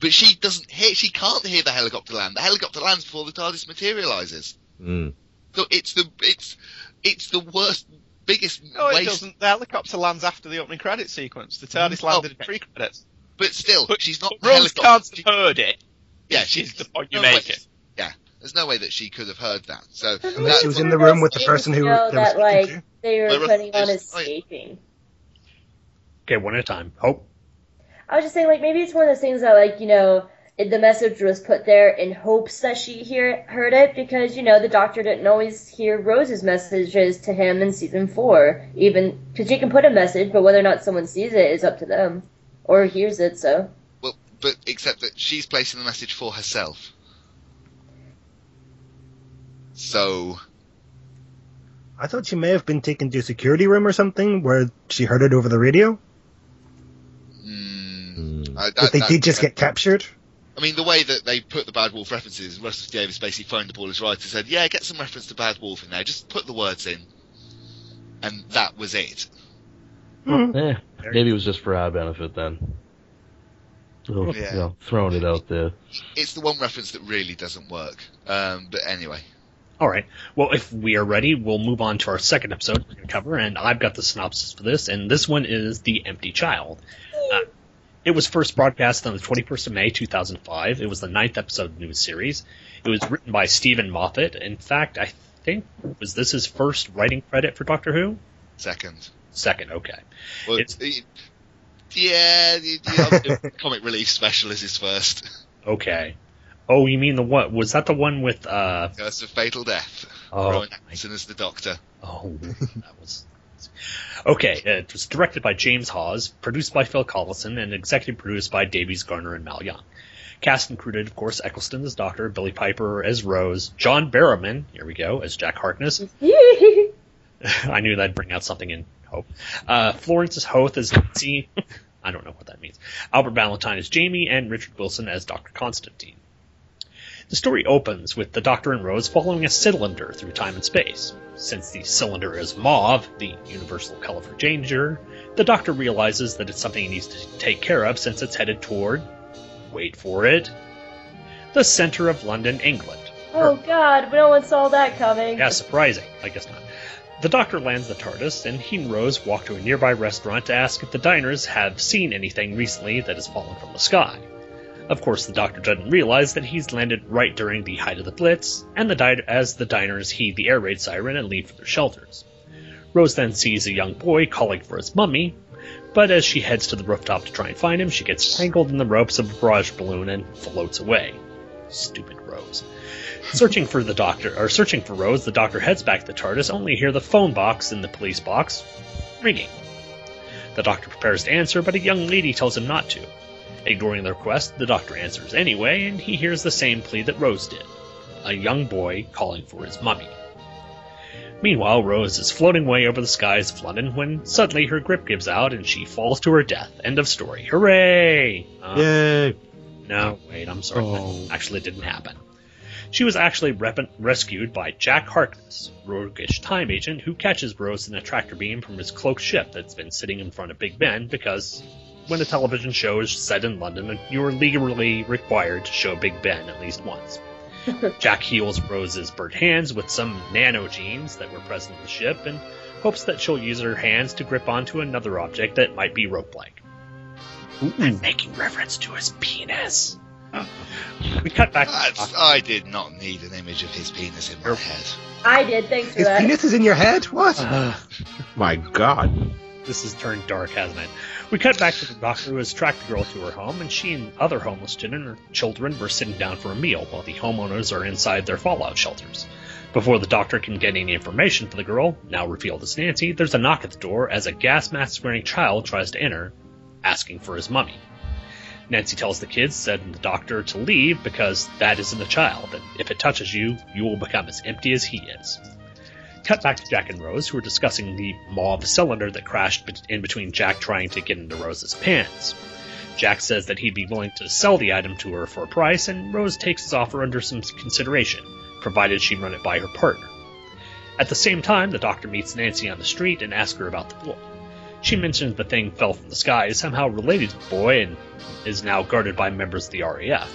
But she doesn't hear, she can't hear the helicopter land. The helicopter lands before the TARDIS materializes. Mm. So it's the, it's, it's the worst, biggest No, it waste. doesn't. The helicopter lands after the opening credit sequence. The TARDIS mm. Oh, landed in okay. pre credits. But still, she's not the Rose helicopter. can't have heard it. Yeah, is she's the point you no way- make it. Yeah, there's no way that she could have heard that. So Unless she was in the room with the person who know they were that speaking like to. they were Well, planning on it's- oh, yeah. escaping. Okay, one at a time. Hope. I was just saying, like, maybe it's one of those things that, like, you know, it- the message was put there in hopes that she hear heard it because, you know, the doctor didn't always hear Rose's messages to him in season four. Even because she can put a message, but whether or not someone sees it is up to them or hears it. So well, but except that she's placing the message for herself. So I thought she may have been taken to a security room or something where she heard it over the radio. mm, I, But they that- did just that- get captured. I mean, the way that they put the Bad Wolf references, Russell Davies basically phoned the ball his writer and said, "Yeah, get some reference to Bad Wolf in there. Just put the words in," and that was it. Eh, maybe it was just for our benefit then. Little, Yeah. you know, throwing it out there. It's the one reference that really doesn't work. Um, but anyway, All right. Well, if we are ready, we'll move on to our second episode we're going to cover, and I've got the synopsis for this, and this one is The Empty Child. Uh, it was first broadcast on the 21st of May, 2005. It was the ninth episode of the new series. It was written by Steven Moffat. In fact, I think, was this his first writing credit for Doctor Who? second. Second, okay. Well, It's- it- yeah, the, the (laughs) comic relief special is his first. Okay. Oh, you mean the what? Was that the one with, uh, Curse of Fatal Death. Oh, Rowan Atkinson as the Doctor. Oh, that was. Okay, it was directed by James Hawes, produced by Phil Collinson, and executive produced by Davies Gardner and Mal Young. Cast included, of course, Eccleston as Doctor, Billie Piper as Rose, John Barrowman, here we go, as Jack Harkness. (laughs) (laughs) I knew that'd bring out something in Hope. Uh, Florence as Hoath as Nancy. (laughs) I don't know what that means. Albert Valentine as Jamie, and Richard Wilson as Dr. Constantine. The story opens with the Doctor and Rose following a cylinder through time and space. Since the cylinder is mauve, the universal color for danger, the Doctor realizes that it's something he needs to take care of since it's headed toward, wait for it, the center of London, England. Oh god, no one saw that coming. Yeah, surprising. I guess not. The doctor lands the TARDIS, and he and Rose walk to a nearby restaurant to ask if the diners have seen anything recently that has fallen from the sky. Of course, the doctor doesn't realize that he's landed right during the height of the Blitz, and the di- as the diners heed the air raid siren and leave for their shelters. Rose then sees a young boy calling for his mummy, but as she heads to the rooftop to try and find him, she gets tangled in the ropes of a barrage balloon and floats away. Stupid Rose. Searching for the doctor, or searching for Rose, the doctor heads back to the TARDIS, only to hear the phone box in the police box ringing. The doctor prepares to answer, but a young lady tells him not to. Ignoring the request, the doctor answers anyway, and he hears the same plea that Rose did a young boy calling for his mummy. Meanwhile, Rose is floating away over the skies of London when suddenly her grip gives out and she falls to her death. End of story. Hooray! Uh, Yay! no, wait, I'm sorry. Oh. That actually didn't happen. She was actually rep- rescued by Jack Harkness, roguish time agent who catches Rose in a tractor beam from his cloaked ship that's been sitting in front of Big Ben because when a television show is set in London, you are legally required to show Big Ben at least once. (laughs) Jack heals Rose's burnt hands with some nanogenes that were present in the ship and hopes that she'll use her hands to grip onto another object that might be rope like. And making reference to his penis. (laughs) We cut back. That's, I did not need an image of his penis in my head. I did, thanks for His that. penis is in your head? What? Uh-huh. My God. This has turned dark, hasn't it? We cut back to the doctor who has tracked the girl to her home, and she and other homeless children, were sitting down for a meal while the homeowners are inside their fallout shelters. Before the doctor can get any information for the girl, now revealed as Nancy, there's a knock at the door as a gas mask wearing child tries to enter, asking for his mummy. Nancy tells the kids and the doctor to leave because that isn't a child, and if it touches you, you will become as empty as he is. Cut back to Jack and Rose, who are discussing the mauve cylinder that crashed in between Jack trying to get into Rose's pants. Jack says that he'd be willing to sell the item to her for a price, and Rose takes his offer under some consideration, provided she run it by her partner. At the same time, the doctor meets Nancy on the street and asks her about the boy. She mentions the thing fell from the sky is somehow related to the boy and is now guarded by members of the RAF.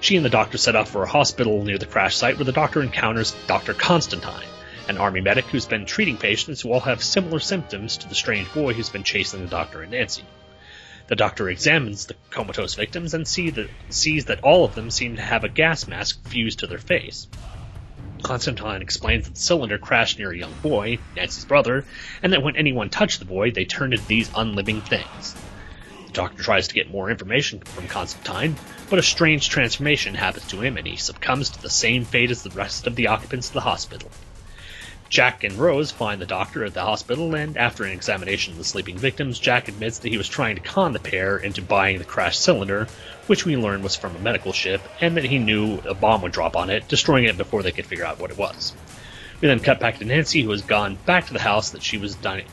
She and the doctor set off for a hospital near the crash site where the doctor encounters Dr. Constantine, an army medic who's been treating patients who all have similar symptoms to the strange boy who's been chasing the doctor and Nancy. The doctor examines the comatose victims and see that, sees that all of them seem to have a gas mask fused to their face. Constantine explains that the cylinder crashed near a young boy, Nancy's brother, and that when anyone touched the boy, they turned into these unliving things. The doctor tries to get more information from Constantine, but a strange transformation happens to him and he succumbs to the same fate as the rest of the occupants of the hospital. Jack and Rose find the doctor at the hospital, and after an examination of the sleeping victims, Jack admits that he was trying to con the pair into buying the crashed cylinder, which we learn was from a medical ship, and that he knew a bomb would drop on it, destroying it before they could figure out what it was. We then cut back to Nancy, who has gone back to the house that she was dining,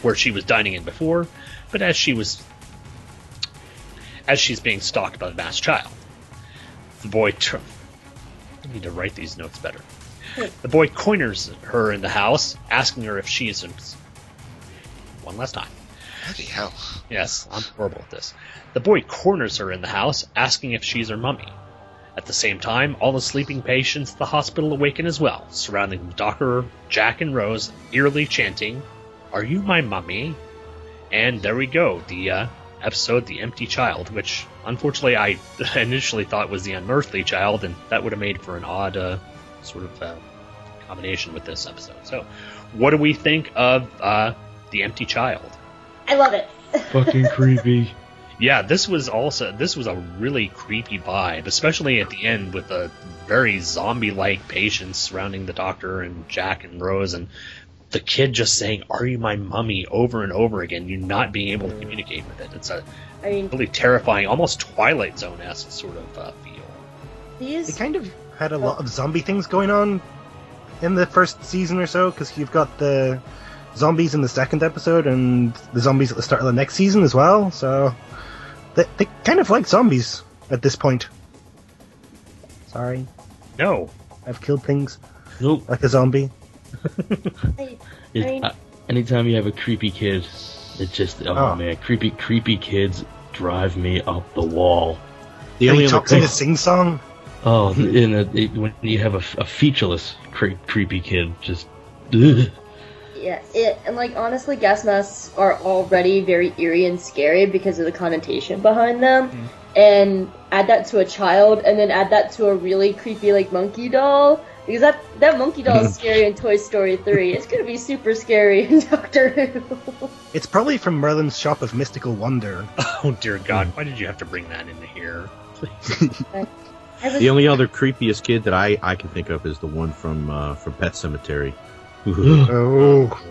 where she was dining in before, but as she was, as she's being stalked by the masked child. The boy. I need to write these notes better. The boy corners her in the house, asking her if she is. One last time. Bloody hell. Yes, I'm horrible at this. The boy corners her in the house, asking if she's her mummy. At the same time, all the sleeping patients at the hospital awaken as well, surrounding the doctor, Jack, and Rose, eerily chanting, Are you my mummy? And there we go, the uh, episode The Empty Child, which unfortunately I (laughs) initially thought was The Unearthly Child, and that would have made for an odd uh, sort of uh, combination with this episode. So, what do we think of uh, The Empty Child? I love it. (laughs) Fucking creepy. Yeah, this was also this was a really creepy vibe, especially at the end with the very zombie-like patients surrounding the doctor and Jack and Rose, and the kid just saying "Are you my mummy?" over and over again. You not being able to communicate with it. It's a I mean, really terrifying, almost Twilight Zone-esque sort of uh, feel. these They kind of had a lot of zombie things going on in the first season or so, because you've got the zombies in the second episode and the zombies at the start of the next season as well. So they, they kind of like zombies at this point. Sorry, No, I've killed things Nope. like a zombie. (laughs) I, It, I uh, anytime you have a creepy kid, it just oh, Oh. man, creepy creepy kids drive me up the wall. The And only he other talks in thing, a sing song. Oh, in a, it, when you have a, a featureless cre- creepy kid, just ugh. (laughs) yeah, it, and like honestly, gas masks are already very eerie and scary because of the connotation behind them. Mm-hmm. And add that to a child, and then add that to a really creepy like monkey doll. Because that that monkey doll is (laughs) scary in Toy Story 3. It's gonna be super scary in (laughs) Doctor Who. It's probably from Merlin's Shop of Mystical Wonder. oh dear God, why did you have to bring that into here? I was, the only other creepiest kid that I, I can think of is the one from uh, from Pet Sematary. Oh,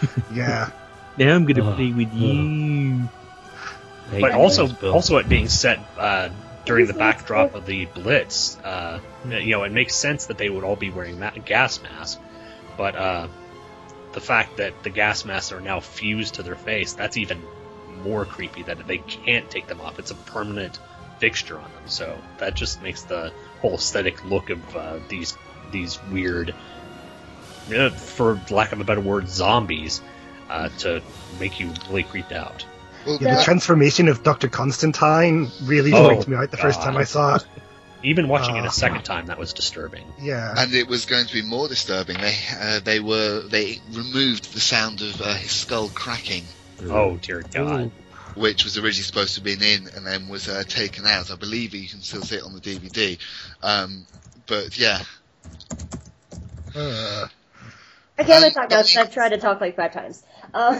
(laughs) (laughs) yeah. now I'm gonna Ugh. play with you. Hey, but also thanks, also it being set uh, during the It was like- backdrop of the Blitz. Uh, you know, it makes sense that they would all be wearing ma- gas masks, but uh, the fact that the gas masks are now fused to their face, that's even more creepy that they can't take them off. It's a permanent fixture on them. So that just makes the whole aesthetic look of uh, these these weird, uh, for lack of a better word, zombies, uh, to make you really creeped out. Well, Yeah, the transformation of Dr. Constantine really Oh, freaked me out the first time I saw it. Even watching it Ah. a second time, that was disturbing. Yeah. and it was going to be more disturbing. They uh, they were they removed the sound of uh, his skull cracking, Oh dear God! Which was originally supposed to have been in and then was uh, taken out. I believe you can still see it on the DVD. Um, but yeah, Uh, I can't really Um, talk now because I've tried to talk like five times. Uh,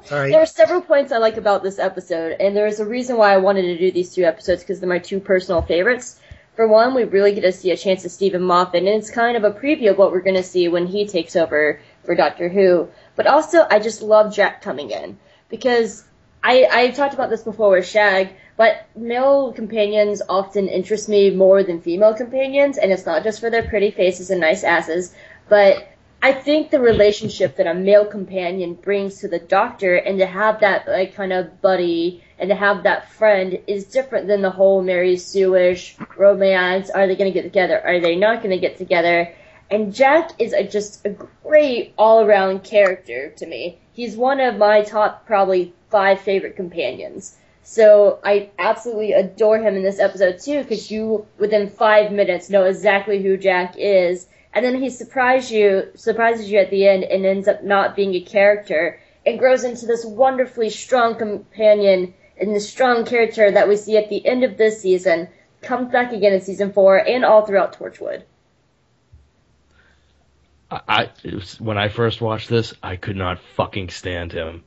(laughs) Sorry. There are several points I like about this episode, and there is a reason why I wanted to do these two episodes because they're my two personal favorites. For one, we really get to see a chance of Steven Moffat, and it's kind of a preview of what we're going to see when he takes over for Doctor Who. But also, I just love Jack coming in because I I've talked about this before with Shag, but male companions often interest me more than female companions, and it's not just for their pretty faces and nice asses, but I think the relationship that a male companion brings to the doctor and to have that like kind of buddy and to have that friend is different than the whole Mary Sue-ish romance. Are they going to get together? Are they not going to get together? And Jack is a, just a great all-around character to me. He's one of my top probably five favorite companions. So I absolutely adore him in this episode too, because you within five minutes know exactly who Jack is and then he surprise you surprises you at the end and ends up not being a character and grows into this wonderfully strong companion and the strong character that we see at the end of this season comes back again in season four and all throughout Torchwood. I, I when I first watched this, I could not fucking stand him.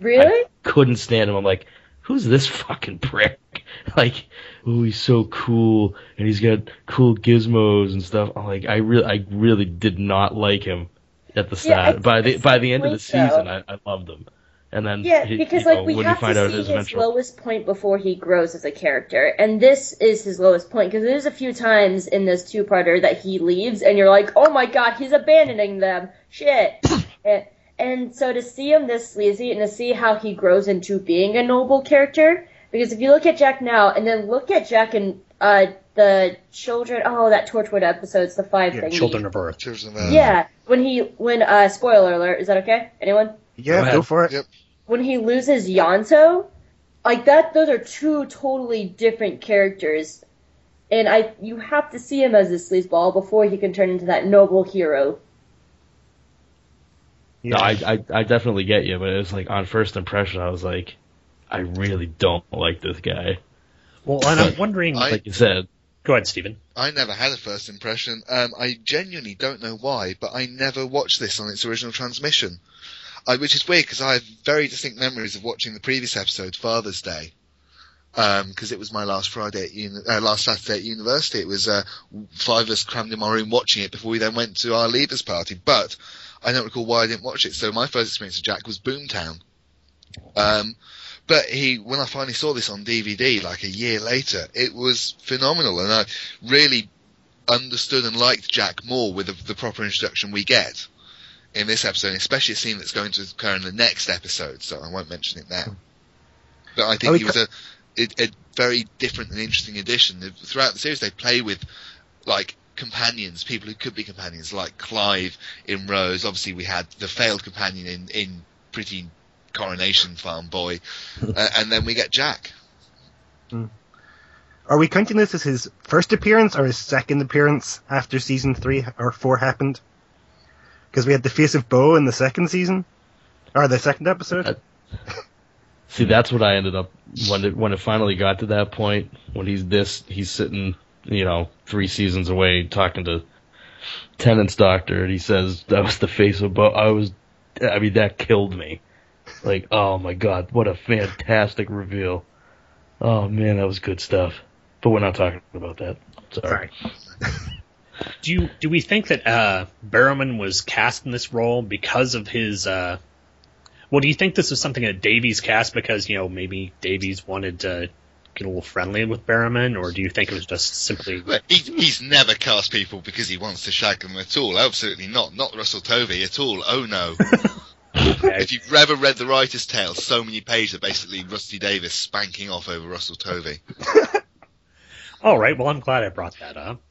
Really? Couldn't stand him. I'm like, who's this fucking prick? (laughs) Like, oh, he's so cool and he's got cool gizmos and stuff. I'm like, I really, I really did not like him at the start. Yeah, by the by the end of the that's the point, season, though. I, I loved him. And then Yeah, because oh, you know, like we have to see his lowest point before he grows as a character, and this is his lowest point because there's a few times in this two-parter that he leaves, and you're like, oh my god, he's abandoning them, shit. and, (coughs) eh, and so to see him this sleazy and to see how he grows into being a noble character, because if you look at Jack now and then look at Jack and uh, the children. Oh, that Torchwood episode. It's the five Yeah, thing. Children of Earth. Children of Earth. Yeah, when he when uh spoiler alert, is that okay? Anyone? Yeah, ahead. go for it. Yep. When he loses Ianto, like that those are two totally different characters. And I you have to see him as a sleazeball before he can turn into that noble hero. No, I, I I definitely get you, but it was like on first impression, I was like, I really don't like this guy. Well, and I'm wondering, I- Like you said, go ahead, Stephen. I never had a first impression. Um, I genuinely don't know why, but I never watched this on its original transmission. I, which is weird because I have very distinct memories of watching the previous episode, Father's Day. Because it was my last Friday at uni- uh, last Saturday at university. It was uh, five of us crammed in my room watching it before we then went to our leavers party. But I don't recall why I didn't watch it. So my first experience of Jack was Boomtown. Um, but he, when I finally saw this on DVD, like a year later, it was phenomenal, and I really understood and liked Jack more with the, the proper introduction we get in this episode, especially a scene that's going to occur in the next episode. So I won't mention it now. But I think he was a, a, a very different and interesting addition. Throughout the series, they play with like companions, people who could be companions, like Clive in Rose. Obviously, we had the failed companion in in Pretty Coronation Farm Boy, (laughs) uh, and then we get Jack. Are we counting this as his first appearance or his second appearance after season three or four happened? Because we had the face of Boe in the second season, or the second episode. See, that's what I ended up when it when it finally got to that point when he's this he's sitting, you know, three seasons away talking to Tennant's doctor, and he says that was the face of Boe. I was, I mean, that killed me. Like, oh my god, what a fantastic reveal. Oh man, that was good stuff. But we're not talking about that. Sorry. (laughs) Do you do we think that uh, Barrowman was cast in this role because of his? Uh, well, do you think this was something that Davies cast because you know maybe Davies wanted to get a little friendly with Barrowman, or do you think it was just simply? But he, he's never cast people because he wants to shag them at all. Absolutely not. Not Russell Tovey at all. Oh no. (laughs) if you've ever read the writer's tale, so many pages are basically Rusty Davies spanking off over Russell Tovey. (laughs) All right. Well, I'm glad I brought that up.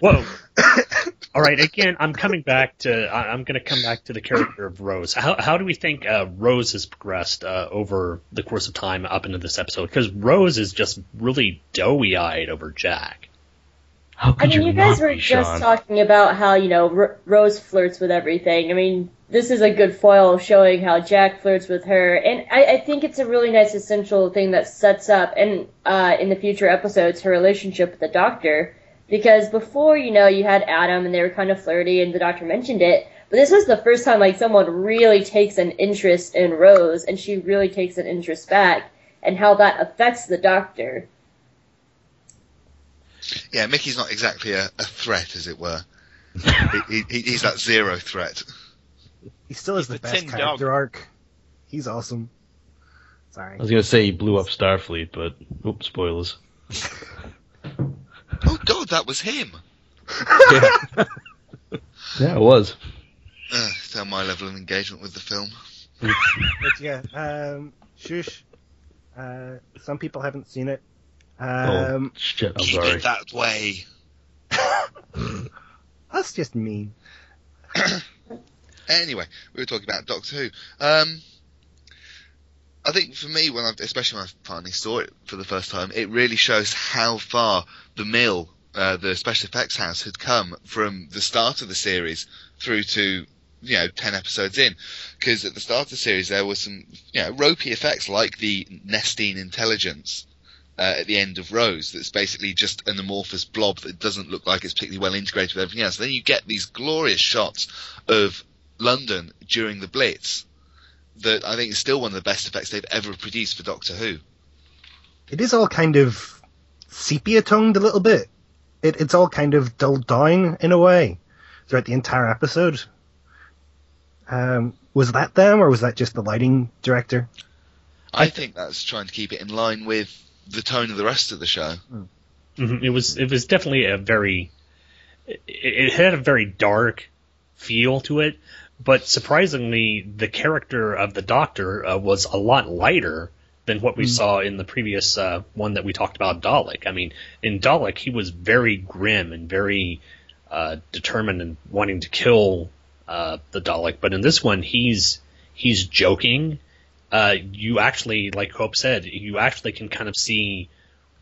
Whoa. (laughs) All right. Again, I'm coming back to. I- I'm going to come back to the character of Rose. How how do we think uh, Rose has progressed uh, over the course of time up into this episode? Because Rose is just really doughy eyed over Jack. How I mean, you guys were just talking about how you know R- Rose flirts with everything. I mean, this is a good foil showing how Jack flirts with her, and I, I think it's a really nice essential thing that sets up and uh, in the future episodes her relationship with the Doctor. Because before, you know, you had Adam and they were kind of flirty, and the Doctor mentioned it. But this was the first time like someone really takes an interest in Rose, and she really takes an interest back, and how that affects the Doctor. Yeah, Mickey's not exactly a, a threat, as it were. (laughs) he, he, he's that zero threat. He still has the, the best tin character dog. arc. He's awesome. Sorry. I was gonna say he blew up Starfleet, but oops, spoilers. (laughs) Oh God, that was him. (laughs) Yeah, it was. Uh, tell my level of engagement with the film. (laughs) But yeah, um, shush. Uh, some people haven't seen it. Um, oh shit! I'm sorry. it that way. (laughs) that's just mean. (coughs) Anyway, we were talking about Doctor Who. Um, I think for me, when I, especially when I finally saw it for the first time, it really shows how far the mill, uh, the special effects house, had come from the start of the series through to you know ten episodes in. Because at the start of the series, there were some you know ropey effects like the Nestene intelligence. Uh, at the end of Rose, that's basically just an amorphous blob that doesn't look like it's particularly well integrated with everything else. Then you get these glorious shots of London during the Blitz that I think is still one of the best effects they've ever produced for Doctor Who. It is all kind of sepia toned a little bit. It, it's all kind of dulled down in a way throughout the entire episode. Um, was that them, or was that just the lighting director? I think that's trying to keep it in line with the tone of the rest of the show. Mhm, It was it was definitely a very it, it had a very dark feel to it, but surprisingly, the character of the Doctor uh, was a lot lighter than what we Mm. saw in the previous uh, one that we talked about, Dalek. I mean, in Dalek, he was very grim and very uh, determined and wanting to kill uh, the Dalek, but in this one, he's he's joking. Uh, you actually, like Hope said, you actually can kind of see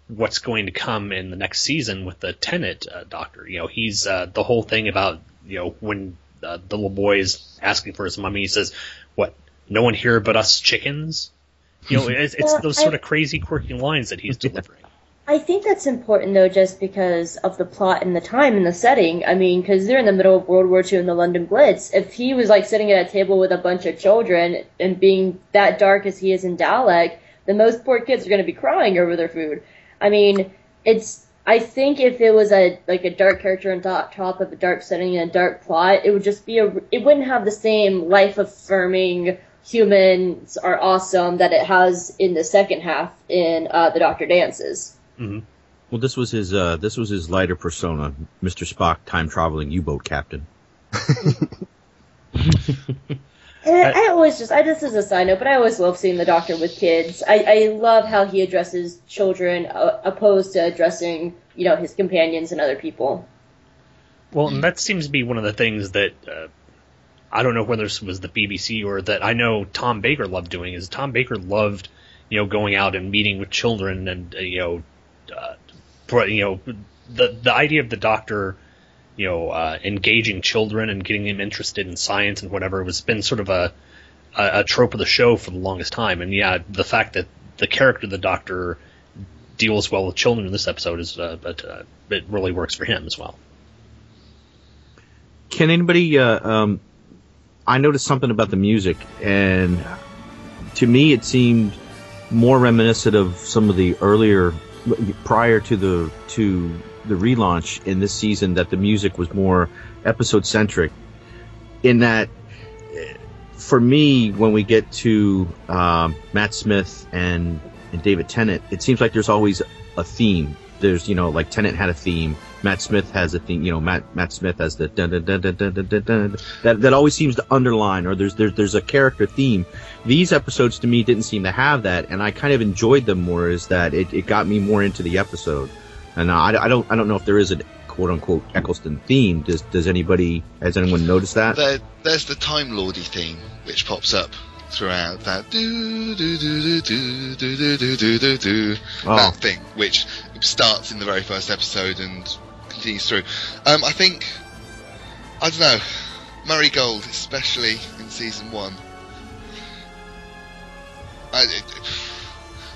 what's going to come in the next season with the Tennant uh, Doctor. You know, he's uh, the whole thing about you know when uh, the little boy is asking for his mummy, he says, "What? No one here but us chickens." You know, it's, it's Well, those I- sort of crazy, quirky lines that he's delivering. I think that's important though, just because of the plot and the time and the setting. I mean, because they're in the middle of World War II and the London Blitz. If he was like sitting at a table with a bunch of children and being that dark as he is in Dalek, then most poor kids are going to be crying over their food. I mean, it's. I think if it was a like a dark character on top, top of a dark setting and a dark plot, it would just be a. It wouldn't have the same life affirming humans are awesome that it has in the second half in uh, the Doctor Dances. Well, this was his uh, this was his lighter persona, Mr. Spock, time traveling U boat captain. (laughs) (laughs) I, I always just, I this is a side note, but I always love seeing the Doctor with kids. I, I love how he addresses children uh, opposed to addressing, you know, his companions and other people. Well, and that seems to be one of the things that uh, I don't know whether this was the BBC or that I know Tom Baker loved doing. Is Tom Baker loved, you know, going out and meeting with children and uh, you know, uh, you know, the the idea of the Doctor, you know, uh, engaging children and getting them interested in science and whatever was been sort of a, a a trope of the show for the longest time. And yeah, the fact that the character of the Doctor deals well with children in this episode is, uh, but uh, it really works for him as well. Can anybody? Uh, um, I noticed something about the music, and to me, it seemed more reminiscent of some of the earlier, prior to the to the relaunch in this season. That the music was more episode centric. In that, eh, for me, when we get to um, Matt Smith and and David Tennant, it seems like there's always a theme. There's you know like Tennant had a theme. Matt Smith has a theme. You know Matt Matt Smith has the dun, dun, dun, dun, dun, dun, dun, that that always seems to underline or there's there's there's a character theme. These episodes to me didn't seem to have that, and I kind of enjoyed them more. Is that it, it got me more into the episode, and I, I don't I don't know if there is a quote unquote Eccleston theme. Does does anybody has anyone noticed that? There, there's the Time Lordy theme which pops up throughout that do do do do do do do do do do Oh. that thing which starts in the very first episode and continues through. Um, I think I don't know Murray Gold, especially in season one. I,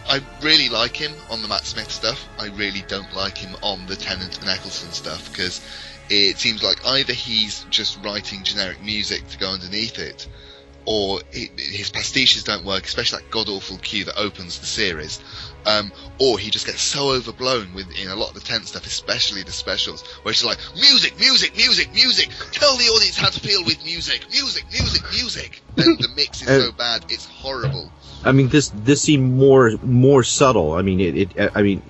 I really like him on the Matt Smith stuff. I really don't like him on the Tennant and Eccleston stuff because it seems like either he's just writing generic music to go underneath it, or it, his pastiches don't work, especially that god awful cue that opens the series. Um, or he just gets so overblown with in a lot of the Tennant stuff, especially the specials, where it's like music, music, music, music. Tell the audience how to feel with music, music, music, music. (laughs) Then the mix is Uh, so bad, it's horrible. I mean, this this seemed more more subtle. I mean, it. it I mean,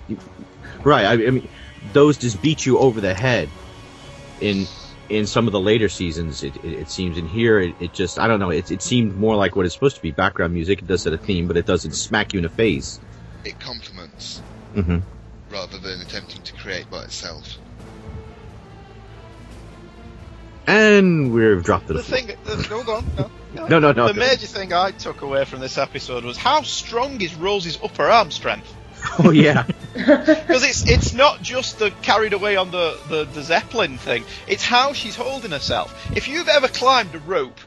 right. I, I mean, those just beat you over the head. In in some of the later seasons, it, it, it seems. In here, it, it just I don't know. It, it seemed more like what it's supposed to be background music. It does set a theme, but it doesn't smack you in the face. It complements mm-hmm. rather than attempting to create by itself. And we've dropped to the, The floor. thing, the, go on, no. No, no, no. The major thing I took away from this episode was how strong is Rose's upper arm strength. (laughs) Oh yeah. (laughs) Because it's it's not just the carried away on the, the, the Zeppelin thing, it's how she's holding herself. If you've ever climbed a rope,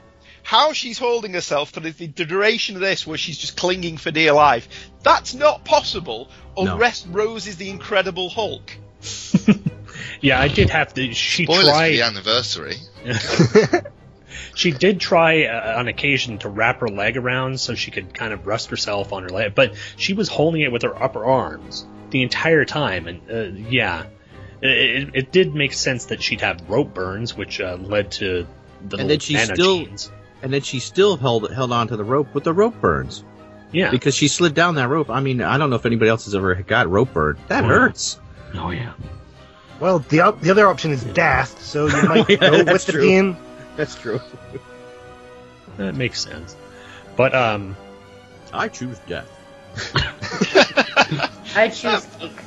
how she's holding herself for the, the duration of this where she's just clinging for dear life, that's not possible unless Rose is the Incredible Hulk. (laughs) Yeah, I did have to. She Spoilers for tried. the anniversary. She did try uh, on occasion to wrap her leg around so she could kind of rest herself on her leg, but she was holding it with her upper arms the entire time, and uh, yeah, it, it did make sense that she'd have rope burns, which uh, led to the and then she still chains. and then she still held held on to the rope with the rope burns. Yeah. Because she slid down that rope. I mean, I don't know if anybody else has ever got rope burn. That Oh, hurts. Oh yeah. Well, the the other option is death, so you (laughs) might Yeah, go with the true. pain. (laughs) That's true. That makes sense, but um, I choose death. (laughs) I choose Luke.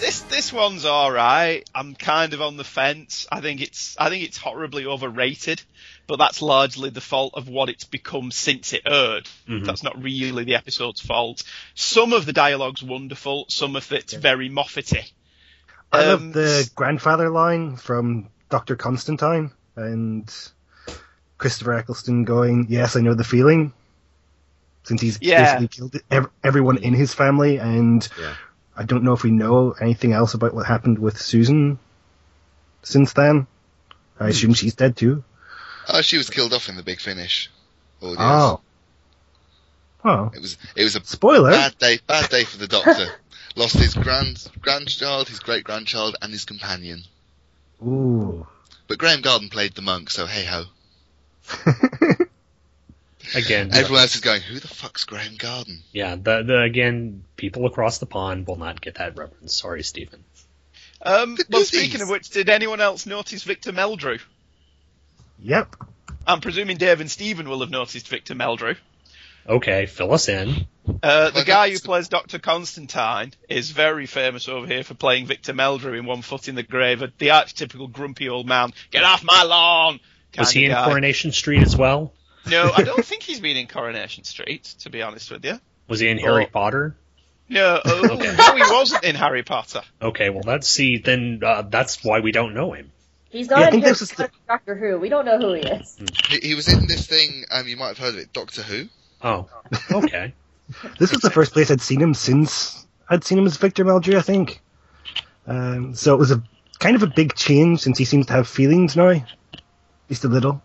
this this one's all right. I'm kind of on the fence. I think it's I think it's horribly overrated, but that's largely the fault of what it's become since it aired. Mhm. That's not really the episode's fault. Some of the dialogue's wonderful. Some of it's very Moffity. I Um, love the grandfather line from Dr. Constantine and Christopher Eccleston going, Yes, I know the feeling. Since he's Yeah. basically killed ev- everyone in his family, and I don't know if we know anything else about what happened with Susan since then. I assume she's dead too. Oh, she was killed off in the big finish. Audience. Oh. Oh. It was it was a Spoiler. bad day bad day for the Doctor. (laughs) Lost his grand grandchild, his great grandchild, and his companion. Ooh. But Graeme Garden played the monk, so hey ho. (laughs) Again, Everyone else is going, who the fuck's Graeme Garden? yeah, the, the again, people across the pond will not get that reference. Sorry, Stephen. Um, well, speaking of which, did anyone else notice Victor Meldrew? Yep. I'm presuming Dave and Stephen will have noticed Victor Meldrew. Okay, fill us in. Uh, the guy who plays Dr. Constantine is very famous over here for playing Victor Meldrew in One Foot in the Grave, the archetypical grumpy old man, get off my lawn! Was he in guy. Coronation Street as well? No, I (laughs) don't think he's been in Coronation Street, to be honest with you. Was he in Harry. Potter? No, oh, (laughs) Okay. no, he wasn't in Harry Potter. Okay, well that's see then uh, that's why we don't know him. He's Yeah, not in Harry this the- Potter, Doctor Who. We don't know who he is. He, he was in this thing, um, you might have heard of it, Doctor Who. Oh, (laughs) okay. This was the first place I'd seen him since I'd seen him as Victor Meldrew, I think. Um, so it was a kind of a big change since he seems to have feelings now, just a little.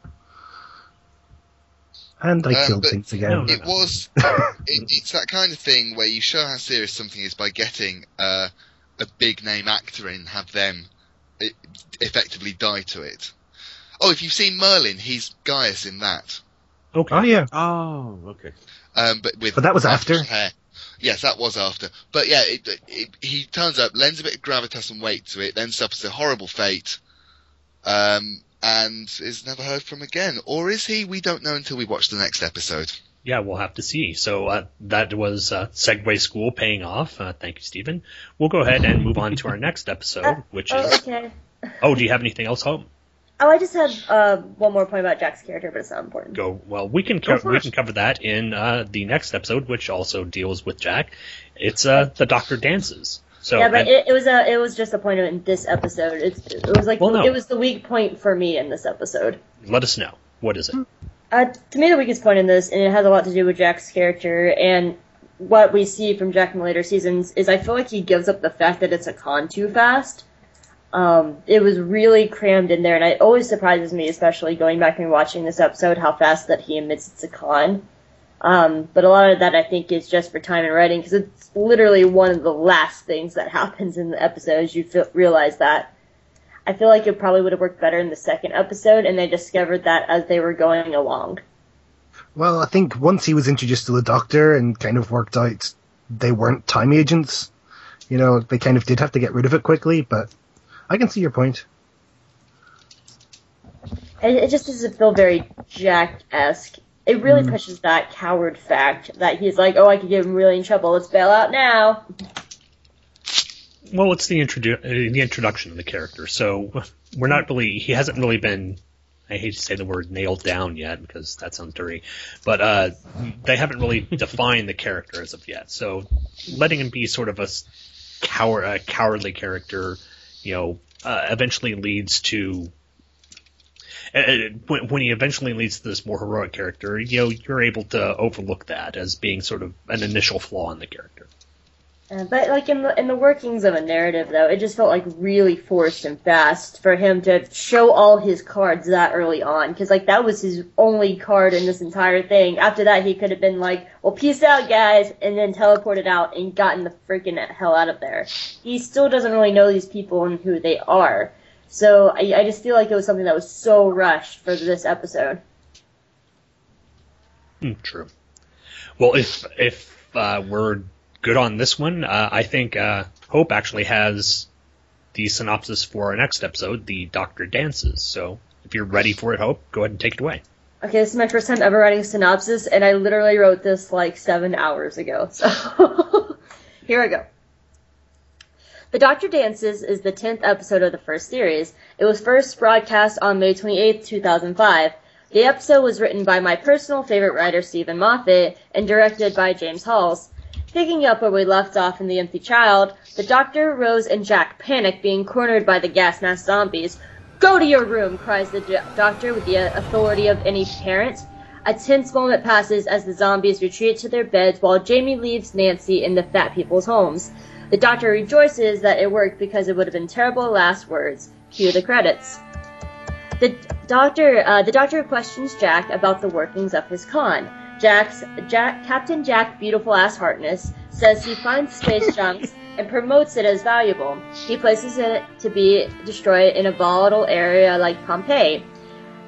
And I Um, killed things again. It was. (laughs) it, it's that kind of thing where you show how serious something is by getting uh, a big name actor in, have them effectively die to it. Oh, if you've seen Merlin, he's Gaius in that. Okay. Oh yeah. Oh, okay. Um, but with But that was after? Hair. Yes, that was after. But yeah, it, it, he turns up, lends a bit of gravitas and weight to it, then suffers a horrible fate, um, and is never heard from again. Or is he? We don't know until we watch the next episode. Yeah, we'll have to see. So uh, that was uh, Segway School paying off. Uh, thank you, Stephen. We'll go ahead and move on to our next episode, (laughs) which Oh, is. okay. Oh, do you have anything else, Hope? Oh, I just had uh, one more point about Jack's character, but it's not important. Go. Well, we can co- we can cover that in uh, the next episode, which also deals with Jack. It's uh, the Doctor dances. So yeah, but and- it, it was a it was just a point in this episode. It's, it was like Well, no. it was the weak point for me in this episode. let us know what is it. Uh, to me, the weakest point in this, and it has a lot to do with Jack's character and what we see from Jack in the later seasons, is I feel like he gives up the fact that it's a con too fast. Um, it was really crammed in there, and it always surprises me, especially going back and watching this episode, how fast that he admits it's a con. Um, but a lot of that I think is just for time and writing, because it's literally one of the last things that (laughs) happens in the episode. Is you feel, realize that. I feel like it probably would have worked better in the second episode, and they discovered that as they were going along. Well, I think once he was introduced to the Doctor and kind of worked out they weren't time agents, you know, they kind of did have to get rid of it quickly, but I can see your point. It, it just doesn't feel very Jack-esque. It really Mm. pushes that coward fact that he's like, oh, I could get him really in trouble. Let's bail out now. Well, it's the introdu- uh, the introduction of the character, so we're not really. He hasn't really been. I hate to say the word nailed down yet because that sounds dirty, but uh, they haven't really (laughs) defined the character as of yet. So letting him be sort of a s- cower, a cowardly character, you know, uh, eventually leads to. Uh, when, when he eventually leads to this more heroic character, you know, you're able to overlook that as being sort of an initial flaw in the character. Uh, but like in the in the workings of a narrative, though, it just felt like really forced and fast for him to show all his cards that early on, because like that was his only card in this entire thing. After that, he could have been like, "Well, peace out, guys," and then teleported out and gotten the freaking hell out of there. He still doesn't really know these people and who they are, so I, I just feel like it was something that was so rushed for this episode. Hmm, true. Well, if if uh, we're good on this one, uh, I think uh, Hope actually has the synopsis for our next episode, the Doctor Dances. So if you're ready for it, Hope, go ahead and take it away. Okay, this is my first time ever writing a synopsis, and I literally wrote this like seven hours ago. (laughs) So (laughs) here I go. The Doctor Dances is the 10th episode of the first series. It was first broadcast on May 28, 2005. The episode was written by my personal favorite writer, Steven Moffat, and directed by James Hawes. Picking up where we left off in The Empty Child, the Doctor, Rose, and Jack panic being cornered by the gas mask zombies. Go to your room, cries the Doctor with the authority of any parent. A tense moment passes as the zombies retreat to their beds while Jamie leaves Nancy in the fat people's homes. The Doctor rejoices that it worked because it would have been terrible last words. Cue the credits. The doctor, uh, the doctor questions Jack about the workings of his con. Jack's Jack, Captain Jack, beautiful ass Harkness, says he finds space (laughs) junks and promotes it as valuable. He places it to be destroyed in a volatile area like Pompeii.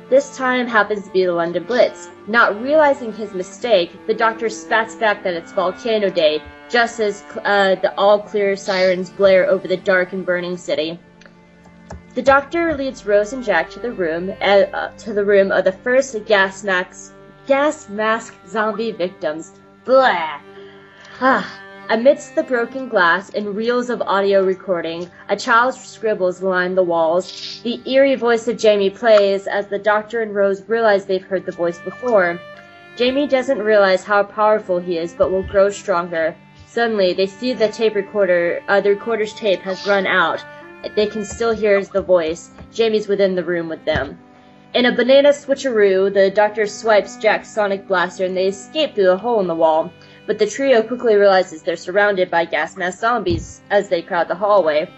This time happens to be the London Blitz. Not realizing his mistake, the doctor spats back that it's Volcano Day, just as uh, the all clear sirens blare over the dark and burning city. The doctor leads Rose and Jack to the room uh, to the room of the first gas mask gas mask zombie victims. Blah. Ah. Amidst the broken glass and reels of audio recording, a child's scribbles line the walls. The eerie voice of Jamie plays as the doctor and Rose realize they've heard the voice before. Jamie doesn't realize how powerful he is, but will grow stronger. Suddenly, they see the tape recorder, uh, the recorder's tape has run out, they can still hear the voice. Jamie's within the room with them. In a banana switcheroo, the doctor swipes Jack's sonic blaster and they escape through the hole in the wall. But the trio quickly realizes they're surrounded by gas mask zombies as they crowd the hallway.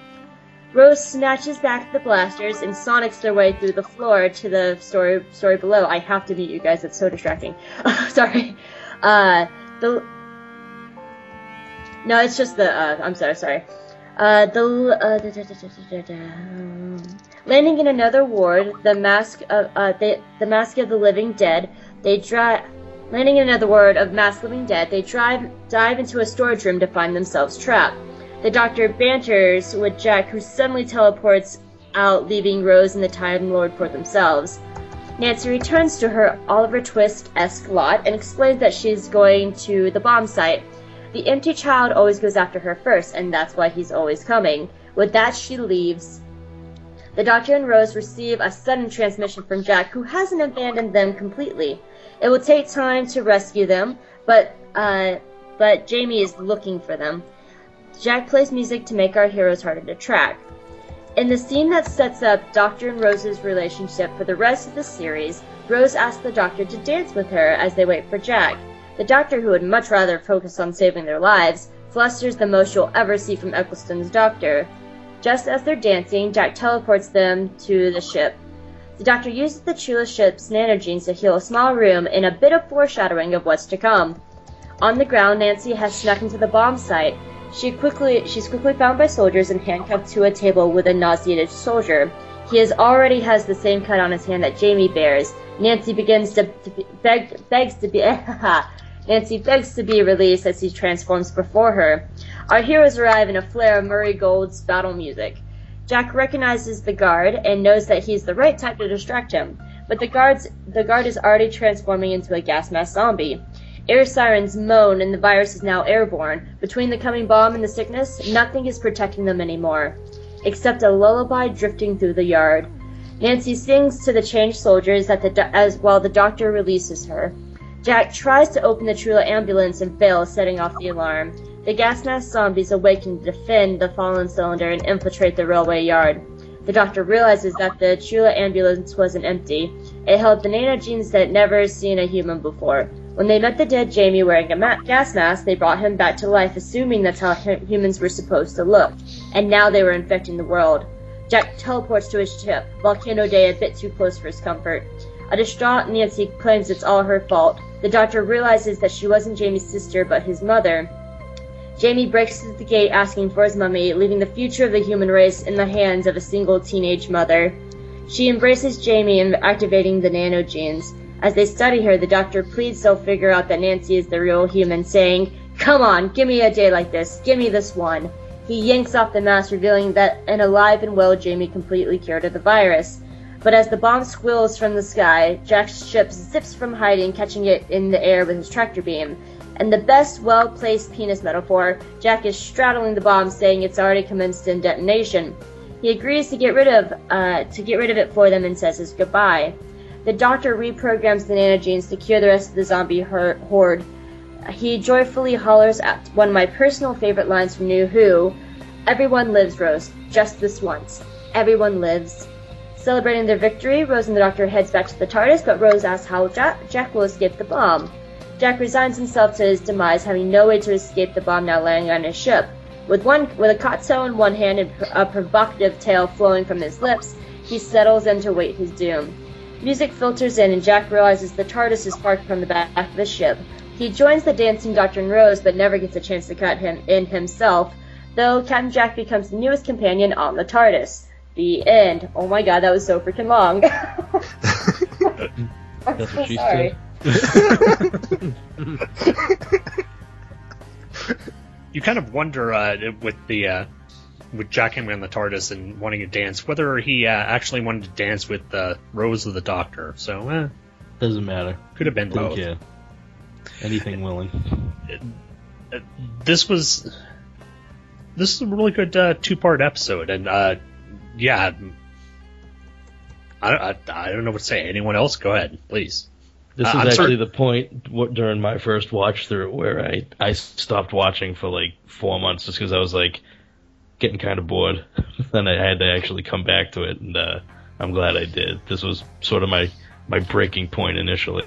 Rose snatches back the blasters and sonics their way through the floor to the story story below. I have to mute you guys; it's so distracting. (laughs) sorry. Uh, the no, it's just the. Uh, I'm sorry. Sorry. Uh, the uh, da, landing in another ward, the mask of uh, they, the mask of the living dead. They drive. Landing in another ward of mass living dead, they drive dive into a storage room to find themselves trapped. The doctor banters with Jack, who suddenly teleports out, leaving Rose and the Time Lord for themselves. Nancy returns to her Oliver Twist-esque lot and explains that she's going to the bomb site. The empty child always goes after her first, and that's why he's always coming. With that, she leaves. The Doctor and Rose receive a sudden transmission from Jack, who hasn't abandoned them completely. It will take time to rescue them, but uh, but Jamie is looking for them. Jack plays music to make our heroes harder to track. In the scene that sets up Doctor and Rose's relationship for the rest of the series, Rose asks the Doctor to dance with her as they wait for Jack. The doctor, who would much rather focus on saving their lives, flusters the most you'll ever see from Eccleston's doctor. Just as they're dancing, Jack teleports them to the ship. The doctor uses the Chula ship's nanogenes to heal a small room in a bit of foreshadowing of what's to come. On the ground, Nancy has snuck into the bomb site. She quickly, she's quickly found by soldiers and handcuffed to a table with a nauseated soldier. He has already has the same cut on his hand that Jamie bears. Nancy begins to, to beg, begs to be (laughs) Nancy begs to be released as he transforms before her. Our heroes arrive in a flare of Murray Gold's battle music. Jack recognizes the guard and knows that he's the right type to distract him, but the guard's the guard is already transforming into a gas mask zombie. Air sirens moan and the virus is now airborne. Between the coming bomb and the sickness, nothing is protecting them anymore, except a lullaby drifting through the yard. Nancy sings to the changed soldiers that the, as while the doctor releases her. Jack tries to open the Chula ambulance and fails, setting off the alarm. The gas mask zombies awaken to defend the fallen cylinder and infiltrate the railway yard. The doctor realizes that the Chula ambulance wasn't empty. It held the nanogenes that had never seen a human before. When they met the dead Jamie wearing a ma- gas mask, they brought him back to life, assuming that's how humans were supposed to look. And now they were infecting the world. Jack teleports to his ship, Volcano Day a bit too close for his comfort. A distraught Nancy claims it's all her fault. The doctor realizes that she wasn't Jamie's sister, but his mother. Jamie breaks through the gate asking for his mummy, leaving the future of the human race in the hands of a single teenage mother. She embraces Jamie and activating the nanogenes. As they study her, the doctor pleads they'll figure out that Nancy is the real human, saying, Come on, give me a day like this, give me this one. He yanks off the mask, revealing that an alive and well Jamie completely cured of the virus. But as the bomb squills from the sky, Jack's ship zips from hiding, catching it in the air with his tractor beam. And the best well placed penis metaphor, Jack is straddling the bomb, saying it's already commenced in detonation. He agrees to get rid of uh, to get rid of it for them and says his goodbye. The doctor reprograms the nanogenes to cure the rest of the zombie horde. He joyfully hollers at one of my personal favorite lines from New Who Everyone lives, Rose. Just this once. Everyone lives. Celebrating their victory, Rose and the Doctor heads back to the TARDIS, but Rose asks how Jack, Jack will escape the bomb. Jack resigns himself to his demise, having no way to escape the bomb now landing on his ship. With one, with a kotso in one hand and a provocative tale flowing from his lips, he settles in to wait his doom. Music filters in, and Jack realizes the TARDIS is parked from the back of the ship. He joins the dancing Doctor and Rose, but never gets a chance to cut him in himself, though Captain Jack becomes the newest companion on the TARDIS. The end. Oh my god, that was so freaking long. (laughs) That's what she sorry. You kind of wonder uh, with the uh, with Jack Henry on the TARDIS and wanting to dance whether he uh, actually wanted to dance with uh, Rose or the Doctor. So eh, Doesn't matter. could have been Don't both. care. Anything willing. This was this is a really good uh, two part episode, and uh, yeah, I, I I don't know what to say. Anyone else? Go ahead, please. This Uh, is I'm actually sorry- the point w- during my first watch through where I, I stopped watching for like four months just because I was like getting kind of bored. (laughs) then I had to actually come back to it, and uh, I'm glad I did. This was sort of my, my breaking point initially,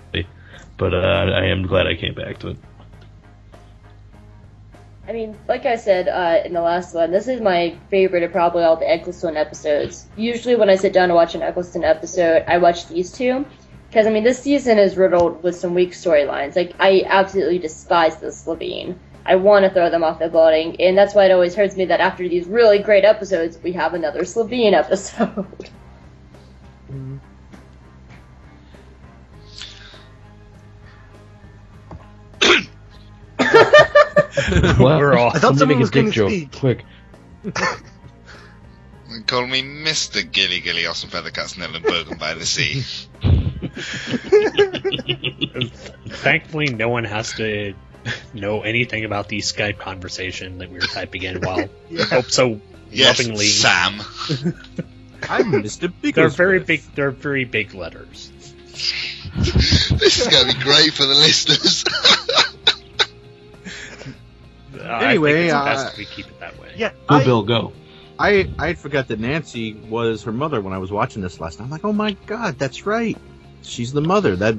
but uh, I am glad I came back to it. I mean, like I said uh, in the last one, this is my favorite of probably all the Eccleston episodes. Usually, when I sit down to watch an Eccleston episode, I watch these two. Because, I mean, this season is riddled with some weak storylines. Like, I absolutely despise the Slitheen. I want to throw them off the building, and that's why it always hurts me that after these really great episodes, we have another Slitheen episode. (laughs) Mm-hmm. Well, We're all- I thought somebody someone make was gonna speak. quick. (laughs) And call me Mr. Gilly Gilly Awesome Feathercats Nellenbergen by the Sea. (laughs) (laughs) Thankfully, no one has to know anything about the Skype conversation that we were typing in while hope so Yes, lovingly. Sam. (laughs) I'm Mr. Big. They're very big. They're very big letters. this is going to be great for the listeners. Uh, (laughs) I Anyway, think it's uh, if we keep it that way. Yeah, Go, I, Bill, go. I I forgot that Nancy was her mother when I was watching this last night. I'm like, oh my god, that's right. She's the mother. That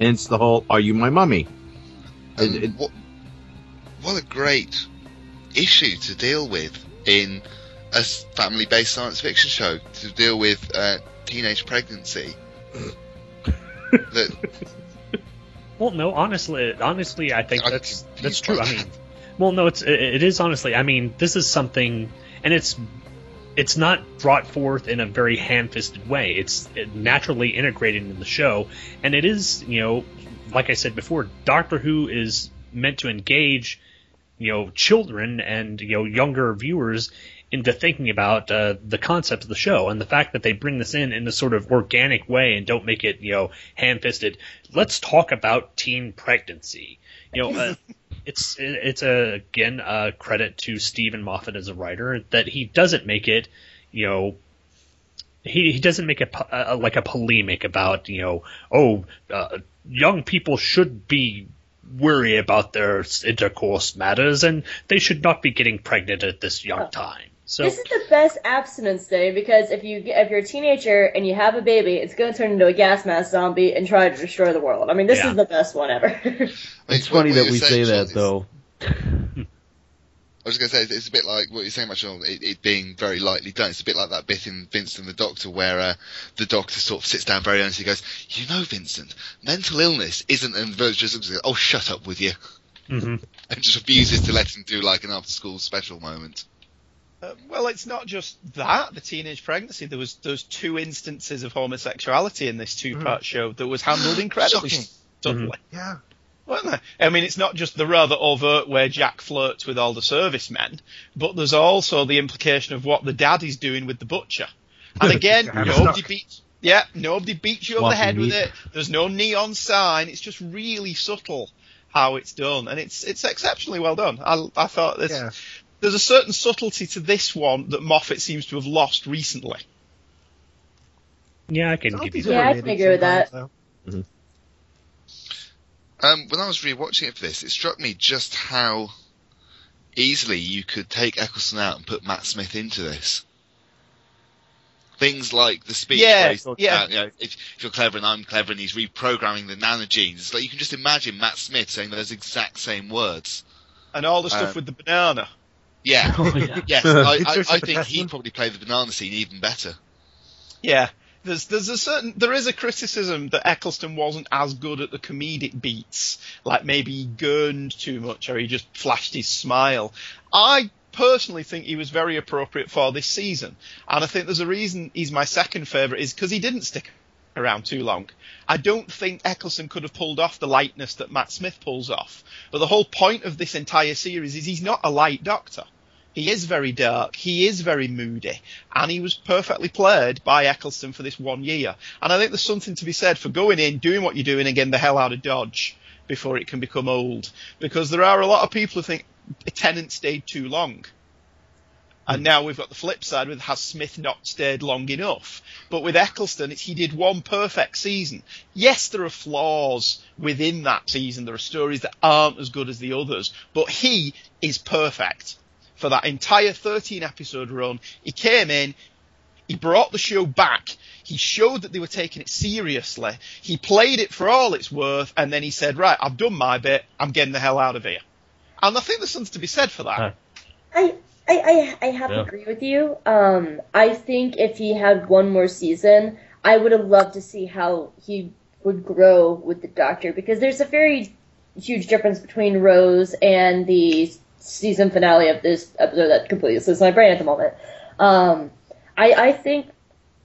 hence the whole "Are you my mummy?" And It- it- what, what a great issue to deal with in a family based science fiction show to deal with uh, teenage pregnancy. (laughs) that Well, no, honestly, honestly, I think I'm that's that's true. I mean, well, no, it's it, it is honestly. I mean, this is something, and it's it's not brought forth in a very ham-fisted way. It's naturally integrated into the show, and it is, you know, like I said before, Doctor Who is meant to engage, you know, children and you know younger viewers into thinking about uh, the concept of the show and the fact that they bring this in in a sort of organic way and don't make it, you know, ham-fisted. Let's talk about teen pregnancy. You know, uh, (laughs) it's it's a again a credit to Steven Moffat as a writer that he doesn't make it, you know, he he doesn't make a, uh, like a polemic about you know oh uh, young people should be worry about their intercourse matters and they should not be getting pregnant at this young time. So This is the best abstinence day because if you if you're a teenager and you have a baby, it's going to turn into a gas mask zombie and try to destroy the world. I mean, this Yeah. is the best one ever. (laughs) It's what- funny that we say that, Shawn, though. (laughs) I was going to say it's a bit like what you're saying, much it, it being very lightly done. It's a bit like that bit in Vincent the Doctor where uh, the Doctor sort of sits down very earnestly, and goes, "You know, Vincent, mental illness isn't." And Virgil just looks "Oh, shut up with you," mhm. (laughs) and just refuses to let him do like an after-school special moment. Uh, well, it's not just that the teenage pregnancy. There was those two instances of homosexuality in this two-part show that was handled incredibly subtly, yeah. weren't they? I mean, it's not just the rather overt where Jack flirts with all the servicemen, but there's also the implication of what the dad is doing with the butcher. And again, nobody beats. Yeah, nobody beats you over the head with it. There's no neon sign. It's just really subtle. how it's done, and it's it's exceptionally well done. I, I thought there's, Yeah. There's a certain subtlety to this one that Moffat seems to have lost recently. Yeah, I can give you Yeah, I can agree with that. Um, when I was rewatching it for this, it struck me just how easily you could take Eccleston out and put Matt Smith into this. Things like the speech Yeah, where he's talking yeah. about, you know, if, if you're clever and I'm clever, and he's reprogramming the nanogenes. It's like you can just imagine Matt Smith saying those exact same words. And all the stuff Um, with the banana. Yeah. (laughs) Oh, (laughs) yeah. yes, I, It's (laughs) I, just I a think he'd probably play the banana scene even better. Yeah. There's there's a certain there is a criticism that Eccleston wasn't as good at the comedic beats, like maybe he gurned too much or he just flashed his smile. I personally think he was very appropriate for this season, and I think there's a reason he's my second favourite is because he didn't stick around too long. I don't think Eccleston could have pulled off the lightness that Matt Smith pulls off. But the whole point of this entire series is he's not a light doctor. He is very dark. He is very moody, and he was perfectly played by Eccleston for this one year. And I think there's something to be said for going in, doing what you're doing, and getting the hell out of Dodge before it can become old. Because there are a lot of people who think Tennant stayed too long. And now we've got the flip side with has Smith not stayed long enough? But with Eccleston, it's, he did one perfect season. Yes, there are flaws within that season. There are stories that aren't as good as the others, but he is perfect for that entire 13 episode run. He came in, he brought the show back. He showed that they were taking it seriously. He played it for all it's worth, and then he said, "Right, I've done my bit. I'm getting the hell out of here." And I think there's something to be said for that. I I, I, I have Yeah. to agree with you. Um, I think if he had one more season, I would have loved to see how he would grow with the Doctor because there's a very huge difference between Rose and the season finale of this episode that completely slips my brain at the moment. Um, I, I think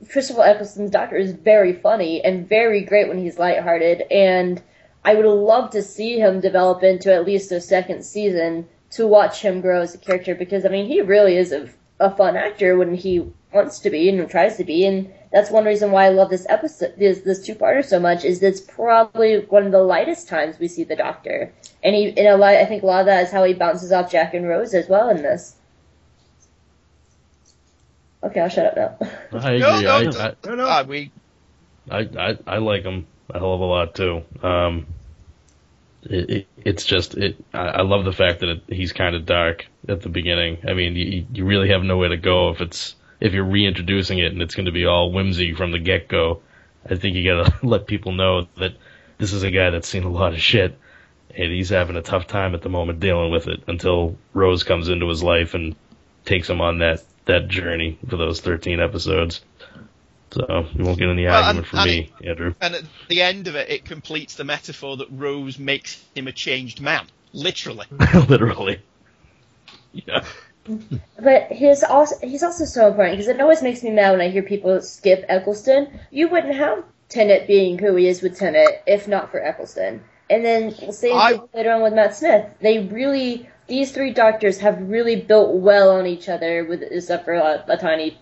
Christopher Eccleston's Doctor is very funny and very great when he's lighthearted, and I would love to see him develop into at least a second season to watch him grow as a character because I mean he really is a, a fun actor when he wants to be and tries to be, and that's one reason why I love this episode, this this two parter so much. Is it's probably one of the lightest times we see the Doctor, and he in a lot. I think a lot of that is how he bounces off Jack and Rose as well in this. Okay, I'll shut up now. (laughs) I agree. No, no, I, no, I, no, no. we I, I I like him a hell of a lot too. Um, it, it, it's just it. I, I love the fact that it, he's kind of dark at the beginning. I mean, you you really have nowhere to go if it's if you're reintroducing it and it's going to be all whimsy from the get go. I think you got to (laughs) let people know that this is a guy that's seen a lot of shit and he's having a tough time at the moment dealing with it until Rose comes into his life and takes him on that that journey for those 13 episodes. So you won't get any Well, argument and- from and me, Andrew. And at the end of it, it completes the metaphor that Rose makes him a changed man. Literally. (laughs) Literally. Yeah. But he's also he's also so important because it always makes me mad when I hear people skip Eccleston. You wouldn't have Tennant being who he is with Tennant if not for Eccleston. And then same I- thing later on with Matt Smith. They really these three doctors have really built well on each other, with except for a, a tiny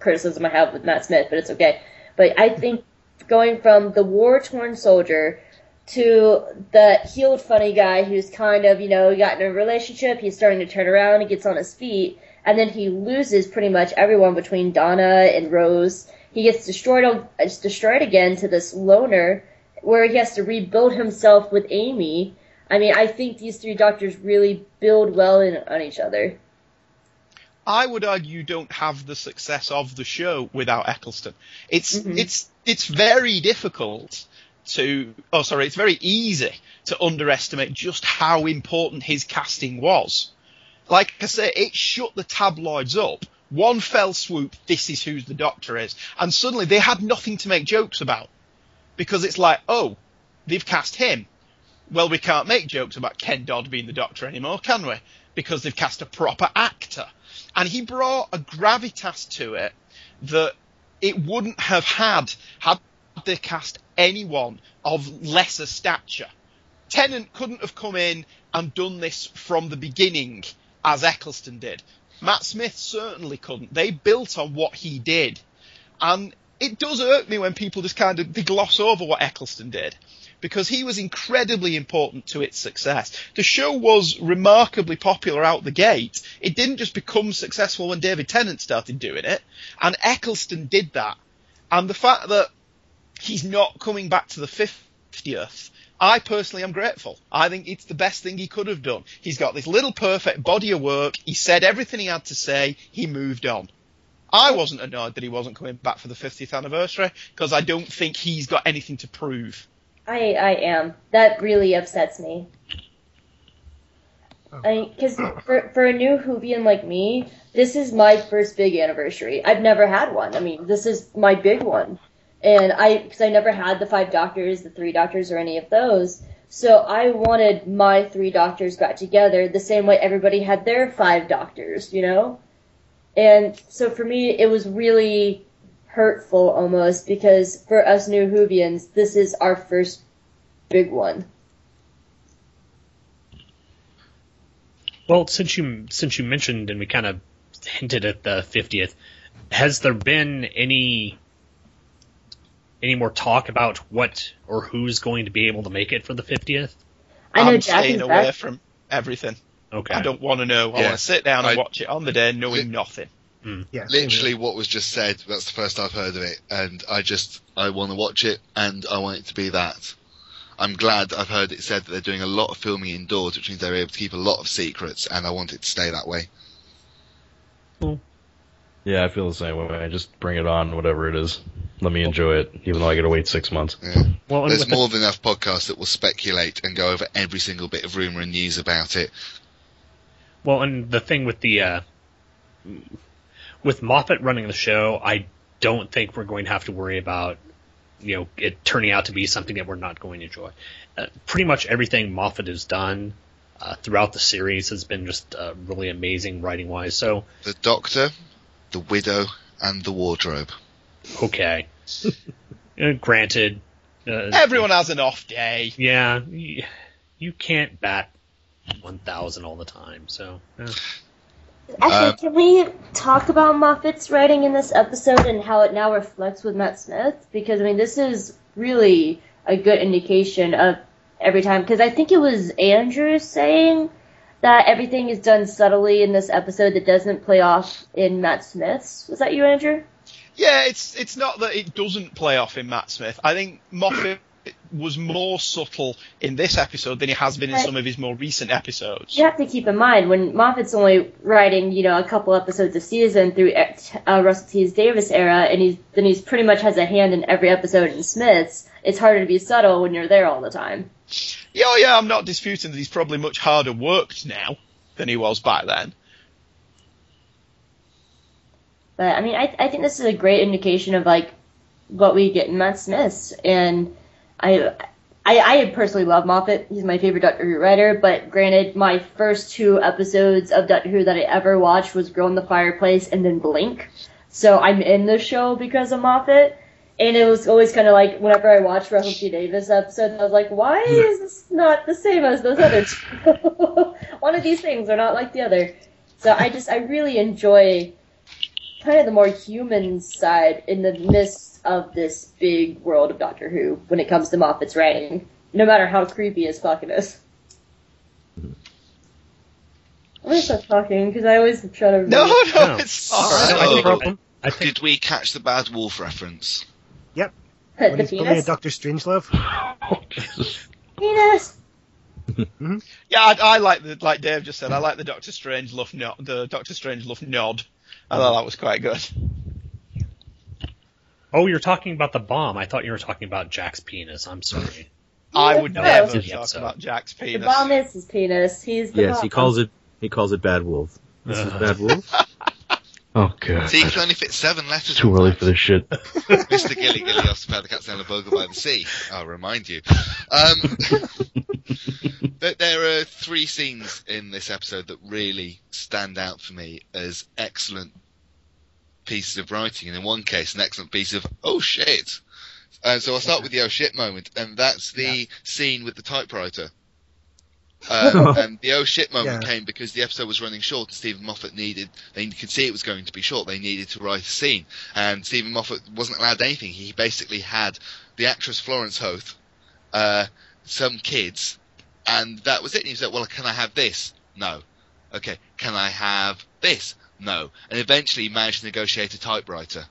criticism I have with Matt Smith, but it's okay. But I think going from the war torn soldier to the healed funny guy who's kind of, you know, got in a relationship, he's starting to turn around, he gets on his feet, and then he loses pretty much everyone between Donna and Rose. He gets destroyed, destroyed again to this loner where he has to rebuild himself with Amy. I mean, I think these three doctors really build well in, on each other. I would argue you don't have the success of the show without Eccleston. It's mm-hmm. it's it's very difficult to oh sorry, it's very easy to underestimate just how important his casting was. Like I say, it shut the tabloids up. One fell swoop, this is who the doctor is. And suddenly they had nothing to make jokes about. Because it's like, oh, they've cast him. Well, we can't make jokes about Ken Dodd being the doctor anymore, can we? Because they've cast a proper actor. And he brought a gravitas to it that it wouldn't have had had they cast anyone of lesser stature. Tennant couldn't have come in and done this from the beginning as Eccleston did. Matt Smith certainly couldn't. They built on what he did. And it does irk me when people just kind of they gloss over what Eccleston did because he was incredibly important to its success. The show was remarkably popular out the gate. It didn't just become successful when David Tennant started doing it, and Eccleston did that. And the fact that he's not coming back to the 50th, I personally am grateful. I think it's the best thing he could have done. He's got this little perfect body of work. He said everything he had to say. He moved on. I wasn't annoyed that he wasn't coming back for the 50th anniversary because I don't think he's got anything to prove. I I am. That really upsets me. Oh. I because for for a new Whovian like me, this is my first big anniversary. I've never had one. I mean, this is my big one, and I because I never had the five doctors, the three doctors, or any of those. So I wanted my three doctors got together the same way everybody had their five doctors, you know. And so for me, it was really hurtful almost because for us new Whovians, this is our first big one. Well, since you since you mentioned and we kind of hinted at the 50th, has there been any any more talk about what or who's going to be able to make it for the 50th? I know I'm Jack staying is away back. from everything. Okay. I don't want to know. I Yeah. want to sit down and I- watch it on the day knowing nothing. Yeah, Literally, what was just said. That's the first I've heard of it, and I just I want to watch it, and I want it to be that. I'm glad I've heard it said that they're doing a lot of filming indoors, which means they're able to keep a lot of secrets, and I want it to stay that way. Yeah, I feel the same way. I just bring it on, whatever it is. Let me enjoy it, even though I got to wait six months. Yeah. Well, There's with the- more than enough podcasts that will speculate and go over every single bit of rumor and news about it. Well, and the thing with the uh, with Moffat running the show, I don't think we're going to have to worry about you know it turning out to be something that we're not going to enjoy. Uh, pretty much everything Moffat has done uh, throughout the series has been just uh, really amazing writing wise. So The Doctor, the Widow, and the Wardrobe. okay, (laughs) Uh, granted, uh, Everyone has an off day. yeah, you can't bat one thousand all the time. So uh, Actually, Um, can we talk about Moffat's writing in this episode and how it now reflects with Matt Smith? Because I mean, this is really a good indication of every time. Because I think it was Andrew saying that everything is done subtly in this episode that doesn't play off in Matt Smith's. Was that you, Andrew? Yeah, it's it's not that it doesn't play off in Matt Smith. I think Moffat was more subtle in this episode than he has been in some of his more recent episodes. You have to keep in mind when Moffat's only writing, you know, a couple episodes a season through uh, Russell T. Davies era, and he's then he's pretty much has a hand in every episode in Smith's. It's harder to be subtle when you're there all the time. Yeah, oh, yeah, I'm not disputing that he's probably much harder worked now than he was back then. But I mean, I I think this is a great indication of like what we get in Matt Smith's, and I. I, I personally love Moffat. He's my favorite Doctor Who writer, but granted, my first two episodes of Doctor Who that I ever watched was Girl in the Fireplace and then Blink. So I'm in the show because of Moffat. And it was always kind of like, whenever I watched Russell T Davies episodes, I was like, why is this not the same as those other two? (laughs) One of these things are not like the other. So I just, I really enjoy kind of the more human side in the midst of this big world of Doctor Who when it comes to Moffat's writing, no matter how creepy his fucking is. I'm gonna stop talking because I always try to. No, no, No. it's I alright. think- problem. I think Did we catch the Bad Wolf reference? Yep. the When he's pulling a penis. Doctor Strangelove. (laughs) Oh, penis. Mm-hmm. Yeah, I, I like the like Dave just said. I like the Doctor Strangelove nod. The Doctor Strangelove nod. I thought that was quite good. oh, you're talking about the bomb. I thought you were talking about Jack's penis. I'm sorry. I would No. never talk so. about Jack's penis. The bomb is his penis. He's the Yes, bomb. he calls it. He calls it Bad Wolf. This is Bad Wolf. (laughs) Oh god. See, you can only fit seven letters. Too early that. for this shit. (laughs) (laughs) Mr. Gilly Gilly off to the cats down the bogle by the sea. I'll remind you. Um, (laughs) there, there are three scenes in this episode that really stand out for me as excellent pieces of writing, and in one case, an excellent piece of oh shit. Uh, so I'll start with the oh shit moment, and that's the scene with the typewriter. Uh, and the oh shit moment Yeah. came because the episode was running short and Steven Moffat needed, they could see it was going to be short, they needed to write a scene. And Steven Moffat wasn't allowed anything. He basically had the actress Florence Hoath, uh, some kids, and that was it. And he said, well, can I have this? No. Okay. Can I have this? No. And eventually he managed to negotiate a typewriter.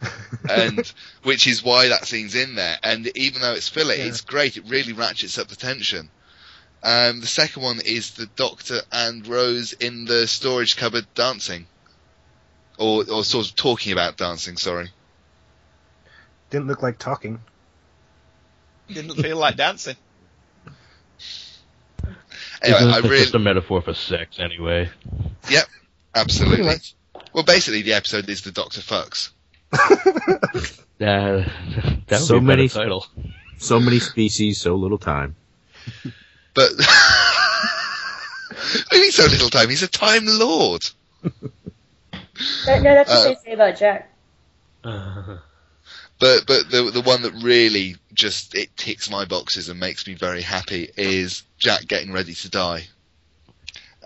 (laughs) and which is why that scene's in there. And even though it's filler, Yeah. it's great. It really ratchets up the tension. Um, the second one is the Doctor and Rose in the storage cupboard dancing, or or sort of talking about dancing. Sorry. Didn't look like talking. Didn't feel like (laughs) dancing. Anyway, Isn't I really, just a metaphor for sex anyway? yep, absolutely. Well, basically, the episode is the Doctor fucks. (laughs) Uh, that would So be a many- title. So many species, so little time. (laughs) But (laughs) do so little time? He's a Time Lord. No, that's what Uh, they say about Jack. (laughs) But but the the one that really just it ticks my boxes and makes me very happy is Jack getting ready to die.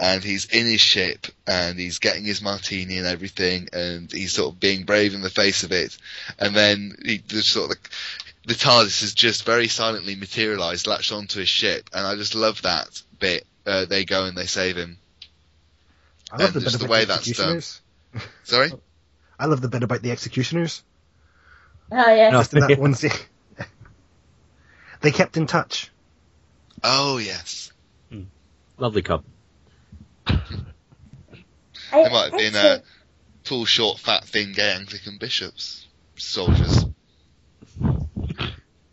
And he's in his ship and he's getting his martini and everything and he's sort of being brave in the face of it. And then he the sort of the TARDIS has just very silently materialized, latched onto his ship, and I just love that bit. Uh, they go and they save him. I love And the just bit the about way the that's executioners. (laughs) Sorry? I love the bit about the executioners. Oh yeah. Just that (laughs) one scene. they kept in touch. Oh yes. Lovely couple. I, They might have been think- uh, tall, short, fat, thin, gay Anglican bishops, soldiers.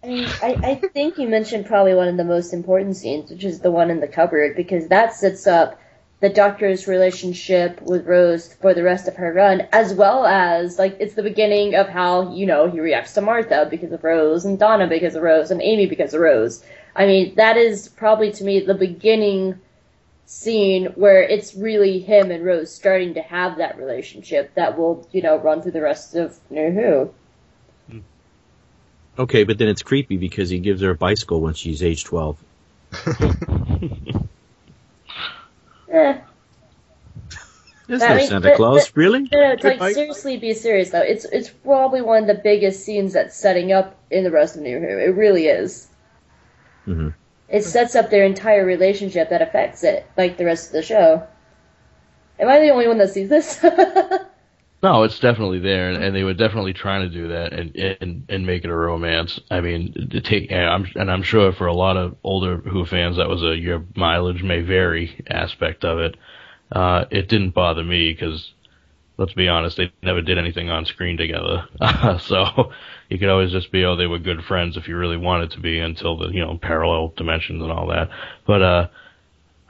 I mean, I, I think you mentioned probably one of the most important scenes, which is the one in the cupboard, because that sets up the Doctor's relationship with Rose for the rest of her run, as well as, like, it's the beginning of how, you know, he reacts to Martha because of Rose, and Donna because of Rose, and Amy because of Rose. I mean, that is probably to me the beginning scene where it's really him and Rose starting to have that relationship that will, you know, run through the rest of New Who. Okay, but then it's creepy because he gives her a bicycle when she's age 12. (laughs) Eh. There's I no mean, Santa but- Claus, but- really? No, no, like bike? seriously, be serious though. It's it's probably one of the biggest scenes that's setting up in the rest of New Who. It really is. hmm It sets up their entire relationship that affects it, like the rest of the show. Am I the only one that sees this? (laughs) No, it's definitely there, and, and they were definitely trying to do that and and, and make it a romance. I mean, to take and I'm and I'm sure for a lot of older Who fans, that was a your mileage may vary aspect of it. Uh, it didn't bother me because let's be honest, they never did anything on screen together. (laughs) so you could always just be, oh, they were good friends if you really wanted to be until the you know parallel dimensions and all that. But uh,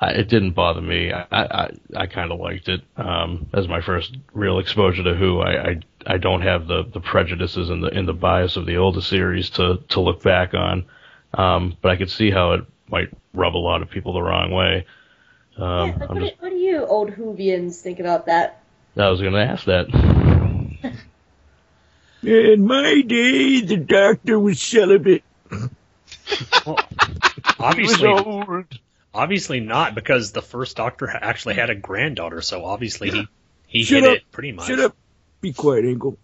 I, it didn't bother me. I I, I kind of liked it um, as my first real exposure to Who. I, I I don't have the, the prejudices and the in the bias of the older series to to look back on, um, but I could see how it might rub a lot of people the wrong way. Um, Yeah, like, what, just do, what do you old Whovians think about that? I was going to ask that. (laughs) In my day, the doctor was celibate. Obviously, (laughs) old. Obviously not because the first Doctor actually had a granddaughter, so obviously he he Shut hit up. it pretty much. Shut up. Be quiet, Engel.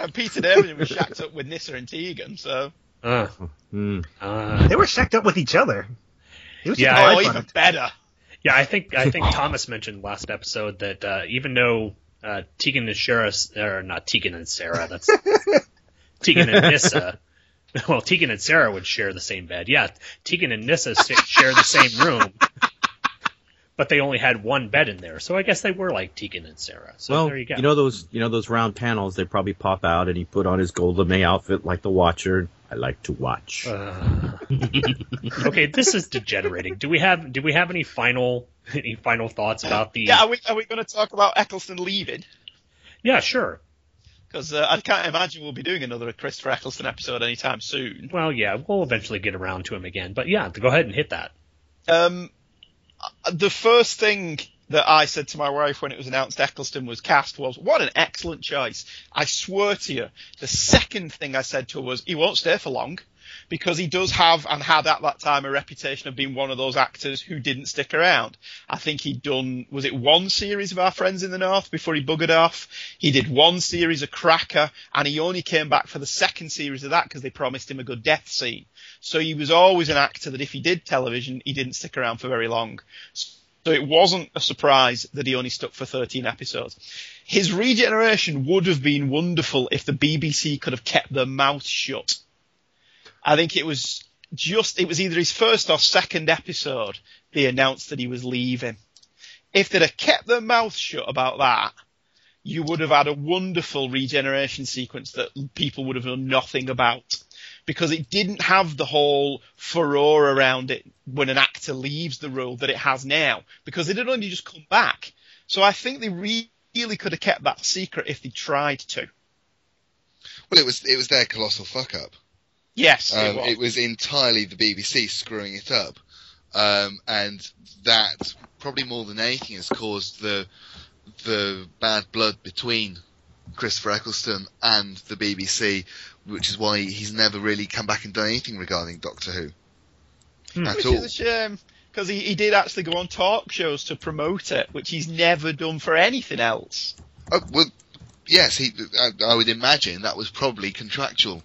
And Peter David was shacked up with Nyssa and Tegan, so. Uh, Hmm. uh, They were shacked up with each other. It was Yeah, just Oh, even better. yeah, I think I think Thomas mentioned last episode that uh, even though uh, Tegan and Sara, or not Tegan and Sara, that's (laughs) Tegan and Nyssa. (laughs) Well, Tegan and Sara would share the same bed. Yeah, Tegan and Nyssa s- share the same room, but they only had one bed in there. So I guess they were like Tegan and Sara. So well, there you go. know those you know those round panels. They probably pop out, and he put on his gold lame outfit like the Watcher. I like to watch. Uh, (laughs) okay, this is degenerating. Do we have do we have any final any final thoughts about the? Yeah, are we, are we going to talk about Eccleston leaving? Yeah, sure. Because uh, I can't imagine we'll be doing another Christopher Eccleston episode anytime soon. Well, yeah, we'll eventually get around to him again. But yeah, go ahead and hit that. Um, uh, the first thing that I said to my wife when it was announced Eccleston was cast was, "What an excellent choice!" I swear to you, the second thing I said to her was, "He won't stay for long." Because he does have and had at that time a reputation of being one of those actors who didn't stick around. I think he'd done, was it one series of Our Friends in the North before he buggered off? He did one series of Cracker and he only came back for the second series of that because they promised him a good death scene. So he was always an actor that if he did television, he didn't stick around for very long. So it wasn't a surprise that he only stuck for 13 episodes. His regeneration would have been wonderful if the BBC could have kept their mouth shut. I think it was just, it was either his first or second episode they announced that he was leaving. If they'd have kept their mouth shut about that, you would have had a wonderful regeneration sequence that people would have known nothing about because it didn't have the whole furore around it when an actor leaves the role that it has now because it had only just come back. So I think they really could have kept that secret if they tried to. Well, it was it was their colossal fuck up. Yes, um, it, was. it was entirely the BBC screwing it up, um, and that probably more than anything has caused the the bad blood between Christopher Eccleston and the BBC, which is why he's never really come back and done anything regarding Doctor Who. Hmm. At which all. is a shame because he, he did actually go on talk shows to promote it, which he's never done for anything else. Oh, well, yes, he, I, I would imagine that was probably contractual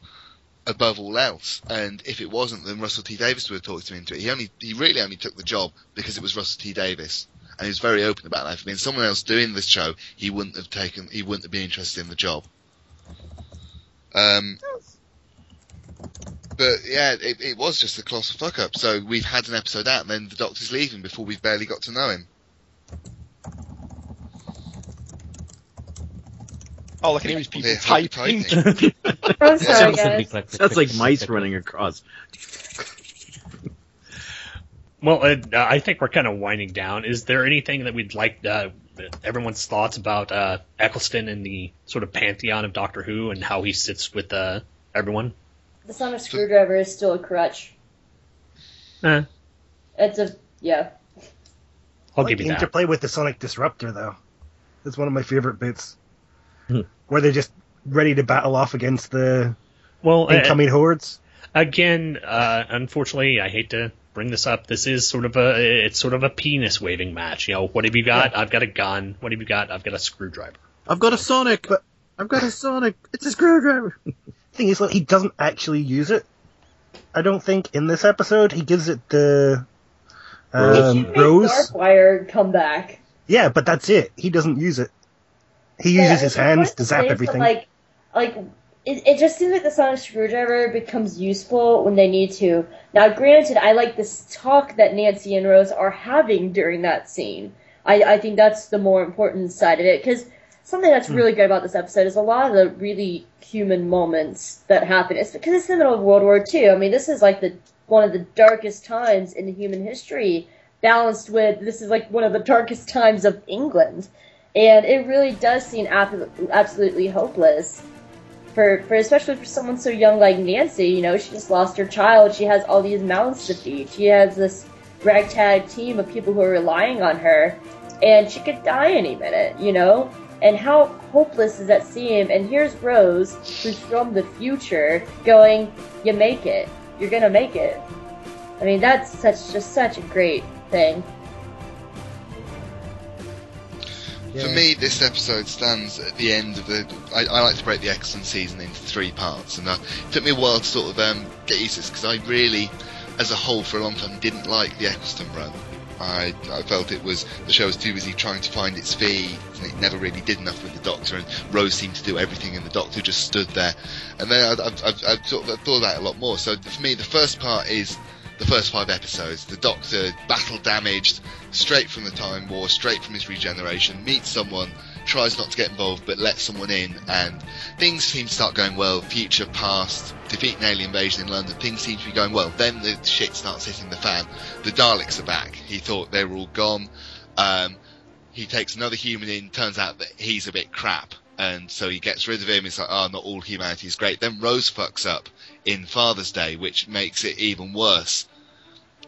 above all else. And if it wasn't, then Russell T Davies would have talked him into it. He only, he really only took the job because it was Russell T Davies. And he was very open about that. If it been someone else doing this show, he wouldn't have taken, he wouldn't have been interested in the job. Um, but yeah, it, it was just a colossal fuck up. So we've had an episode out, and then the Doctor's leaving before we've barely got to know him. All I can hear is people Yeah, (laughs) typing. typing. (laughs) I'm sorry, guys. Sounds like mice (laughs) running across. Well, uh, I think we're kind of winding down. Is there anything that we'd like uh, everyone's thoughts about uh, Eccleston and the sort of pantheon of Doctor Who and how he sits with uh, everyone? The sonic screwdriver is still a crutch. Eh, It's a yeah. I'll I like give the you that. interplay with the Sonic Disruptor, though. That's one of my favorite bits. (laughs) Hmm. Where they're just ready to battle off against the Well, uh, incoming hordes. again, uh, unfortunately, I hate to bring this up. This is sort of a it's sort of a penis waving match. You know, what have you got? I've got a gun. What have you got? I've got a screwdriver. I've got a Sonic. But I've got a Sonic. It's a screwdriver. (laughs) thing is, like, he doesn't actually use it. I don't think in this episode he gives it the um, Rose. Darkwire come back. Yeah, but that's it. He doesn't use it. He uses Yeah, his hands to zap everything. Like, like it, it just seems like the sonic screwdriver becomes useful when they need to. Now, granted, I like this talk that Nancy and Rose are having during that scene. I, I think that's the more important side of it because something that's Hmm. really good about this episode is a lot of the really human moments that happen. It's because it's in the middle of World War II. I mean, this is like the one of the darkest times in human history, balanced with this is like one of the darkest times of England, and it really does seem ab- absolutely hopeless for, for especially for someone so young like Nancy. You know, she just lost her child. She has all these mouths to feed. She has this ragtag team of people who are relying on her, and she could die any minute. You know. And how hopeless does that seem? And here's Rose, who's from the future, going, "You make it. You're gonna make it." I mean, that's such just such a great thing. For me, this episode stands at the end of the. I, I like to break the Eccleston season into three parts, and uh, it took me a while to sort of um, get used to this because I really, as a whole, for a long time, didn't like the Eccleston run. I, I felt it was the show was too busy trying to find its feet, and it never really did enough with the Doctor. And Rose seemed to do everything, and the Doctor just stood there. And then I, I've, I've, I've sort of thought it a lot more. So for me, the first part is the first five episodes. The Doctor, battle damaged, straight from the Time War, straight from his regeneration, meets someone, tries not to get involved, but lets someone in, and things seem to start going well. Future, past, defeat an alien invasion in London, things seem to be going well. Then the shit starts hitting the fan. The Daleks are back. He thought they were all gone. Um, he takes another human in, turns out that he's a bit crap. And so he gets rid of him. It's like, oh, not all humanity is great. Then Rose fucks up in Father's Day, which makes it even worse.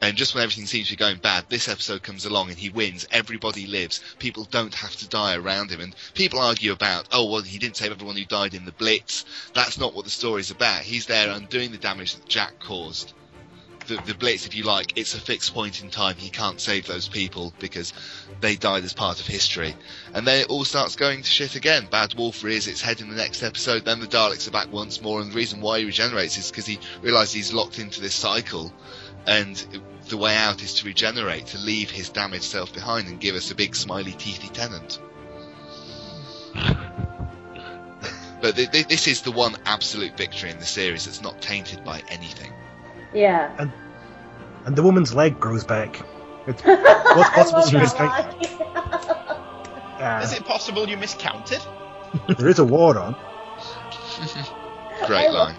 And just when everything seems to be going bad, this episode comes along and he wins. Everybody lives. People don't have to die around him. And people argue about, oh, well, he didn't save everyone who died in the Blitz. That's not what the story's about. He's there undoing the damage that Jack caused. The, the Blitz, if you like, it's a fixed point in time. He can't save those people because they died as part of history. And then it all starts going to shit again. Bad Wolf rears its head in the next episode. Then the Daleks are back once more. And the reason why he regenerates is because he realizes he's locked into this cycle and the way out is to regenerate, to leave his damaged self behind and give us a big smiley teethy Tennant. (laughs) but th- th- this is the one absolute victory in the series that's not tainted by anything. Yeah. And and the woman's leg grows back. It's, (laughs) what's possible to miscount? Is it possible you miscounted? (laughs) There is a war on. (laughs) Great line.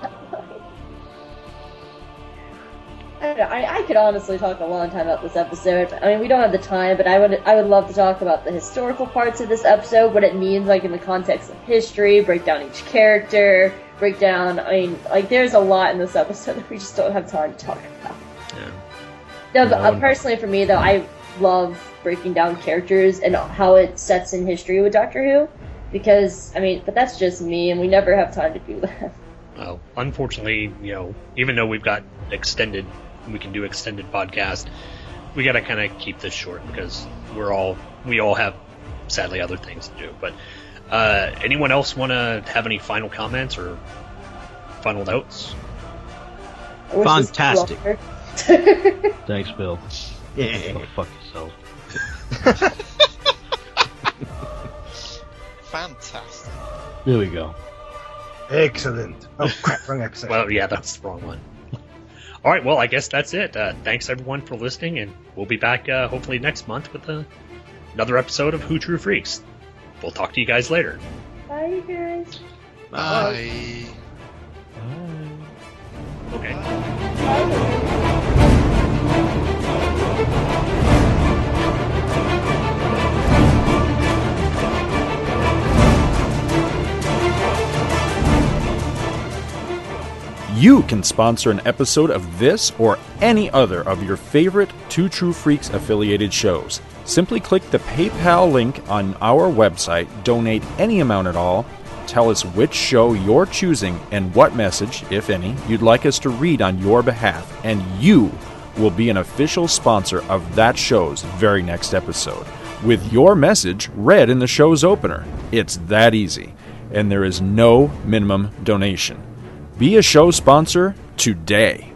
I, don't know, I, I could honestly talk a long time about this episode. I mean, we don't have the time, but I would I would love to talk about the historical parts of this episode, what it means, like in the context of history, break down each character, break down. I mean, like there's a lot in this episode (laughs) that we just don't have time to talk about. Yeah. No, but, uh, personally, for me though, I love breaking down characters and how it sets in history with Doctor Who, because I mean, but that's just me, and we never have time to do that. (laughs) Well, unfortunately, you know, even though we've got extended, we can do extended podcast. We got to kind of keep this short because we're all we all have sadly other things to do. But uh, anyone else want to have any final comments or final notes? I wish this was Fantastic. (laughs) Thanks, Bill. Yeah. Go fuck yourself. (laughs) Fantastic. There we go. Excellent. Oh crap, wrong episode. Well, yeah, that's the wrong one. All right, well, I guess that's it. Uh, thanks everyone for listening, and we'll be back uh, hopefully next month with uh, another episode of Who True Freaks. We'll talk to you guys later. Bye, you guys. Bye. Okay. You can sponsor an episode of this or any other of your favorite Two True Freaks affiliated shows. Simply click the PayPal link on our website, donate any amount at all, tell us which show you're choosing and what message, if any, you'd like us to read on your behalf, and you will be an official sponsor of that show's very next episode, with your message read in the show's opener. It's that easy, and there is no minimum donation. Be a show sponsor today.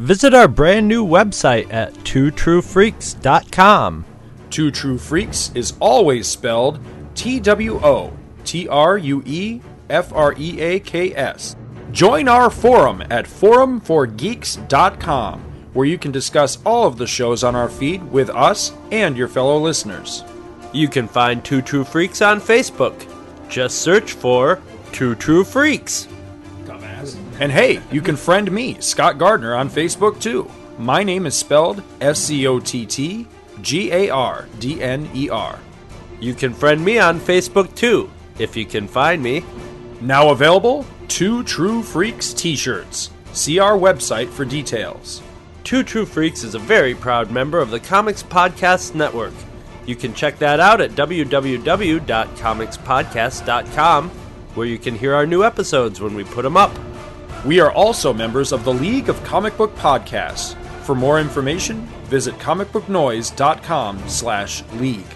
Visit our brand new website at twotruefreaks.com. Two True Freaks is always spelled T W O T R U E F R E A K S. Join our forum at forumforgeeks.com, where you can discuss all of the shows on our feed with us and your fellow listeners. You can find Two True Freaks on Facebook. Just search for Two True Freaks. And hey, you can friend me, Scott Gardner, on Facebook too. My name is spelled S C O T T G A R D N E R. You can friend me on Facebook too, if you can find me. Now available, two True Freaks t shirts. See our website for details. Two True Freaks is a very proud member of the Comics Podcast Network. You can check that out at www.comicspodcast.com, where you can hear our new episodes when we put them up. We are also members of the League of Comic Book Podcasts. For more information, visit comicbooknoise.com slash league.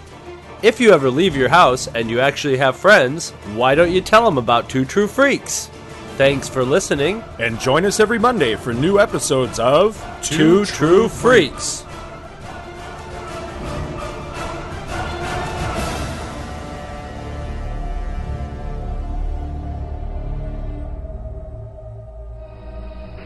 If you ever leave your house and you actually have friends, why don't you tell them about Two True Freaks? Thanks for listening. And join us every Monday for new episodes of Two True Freaks.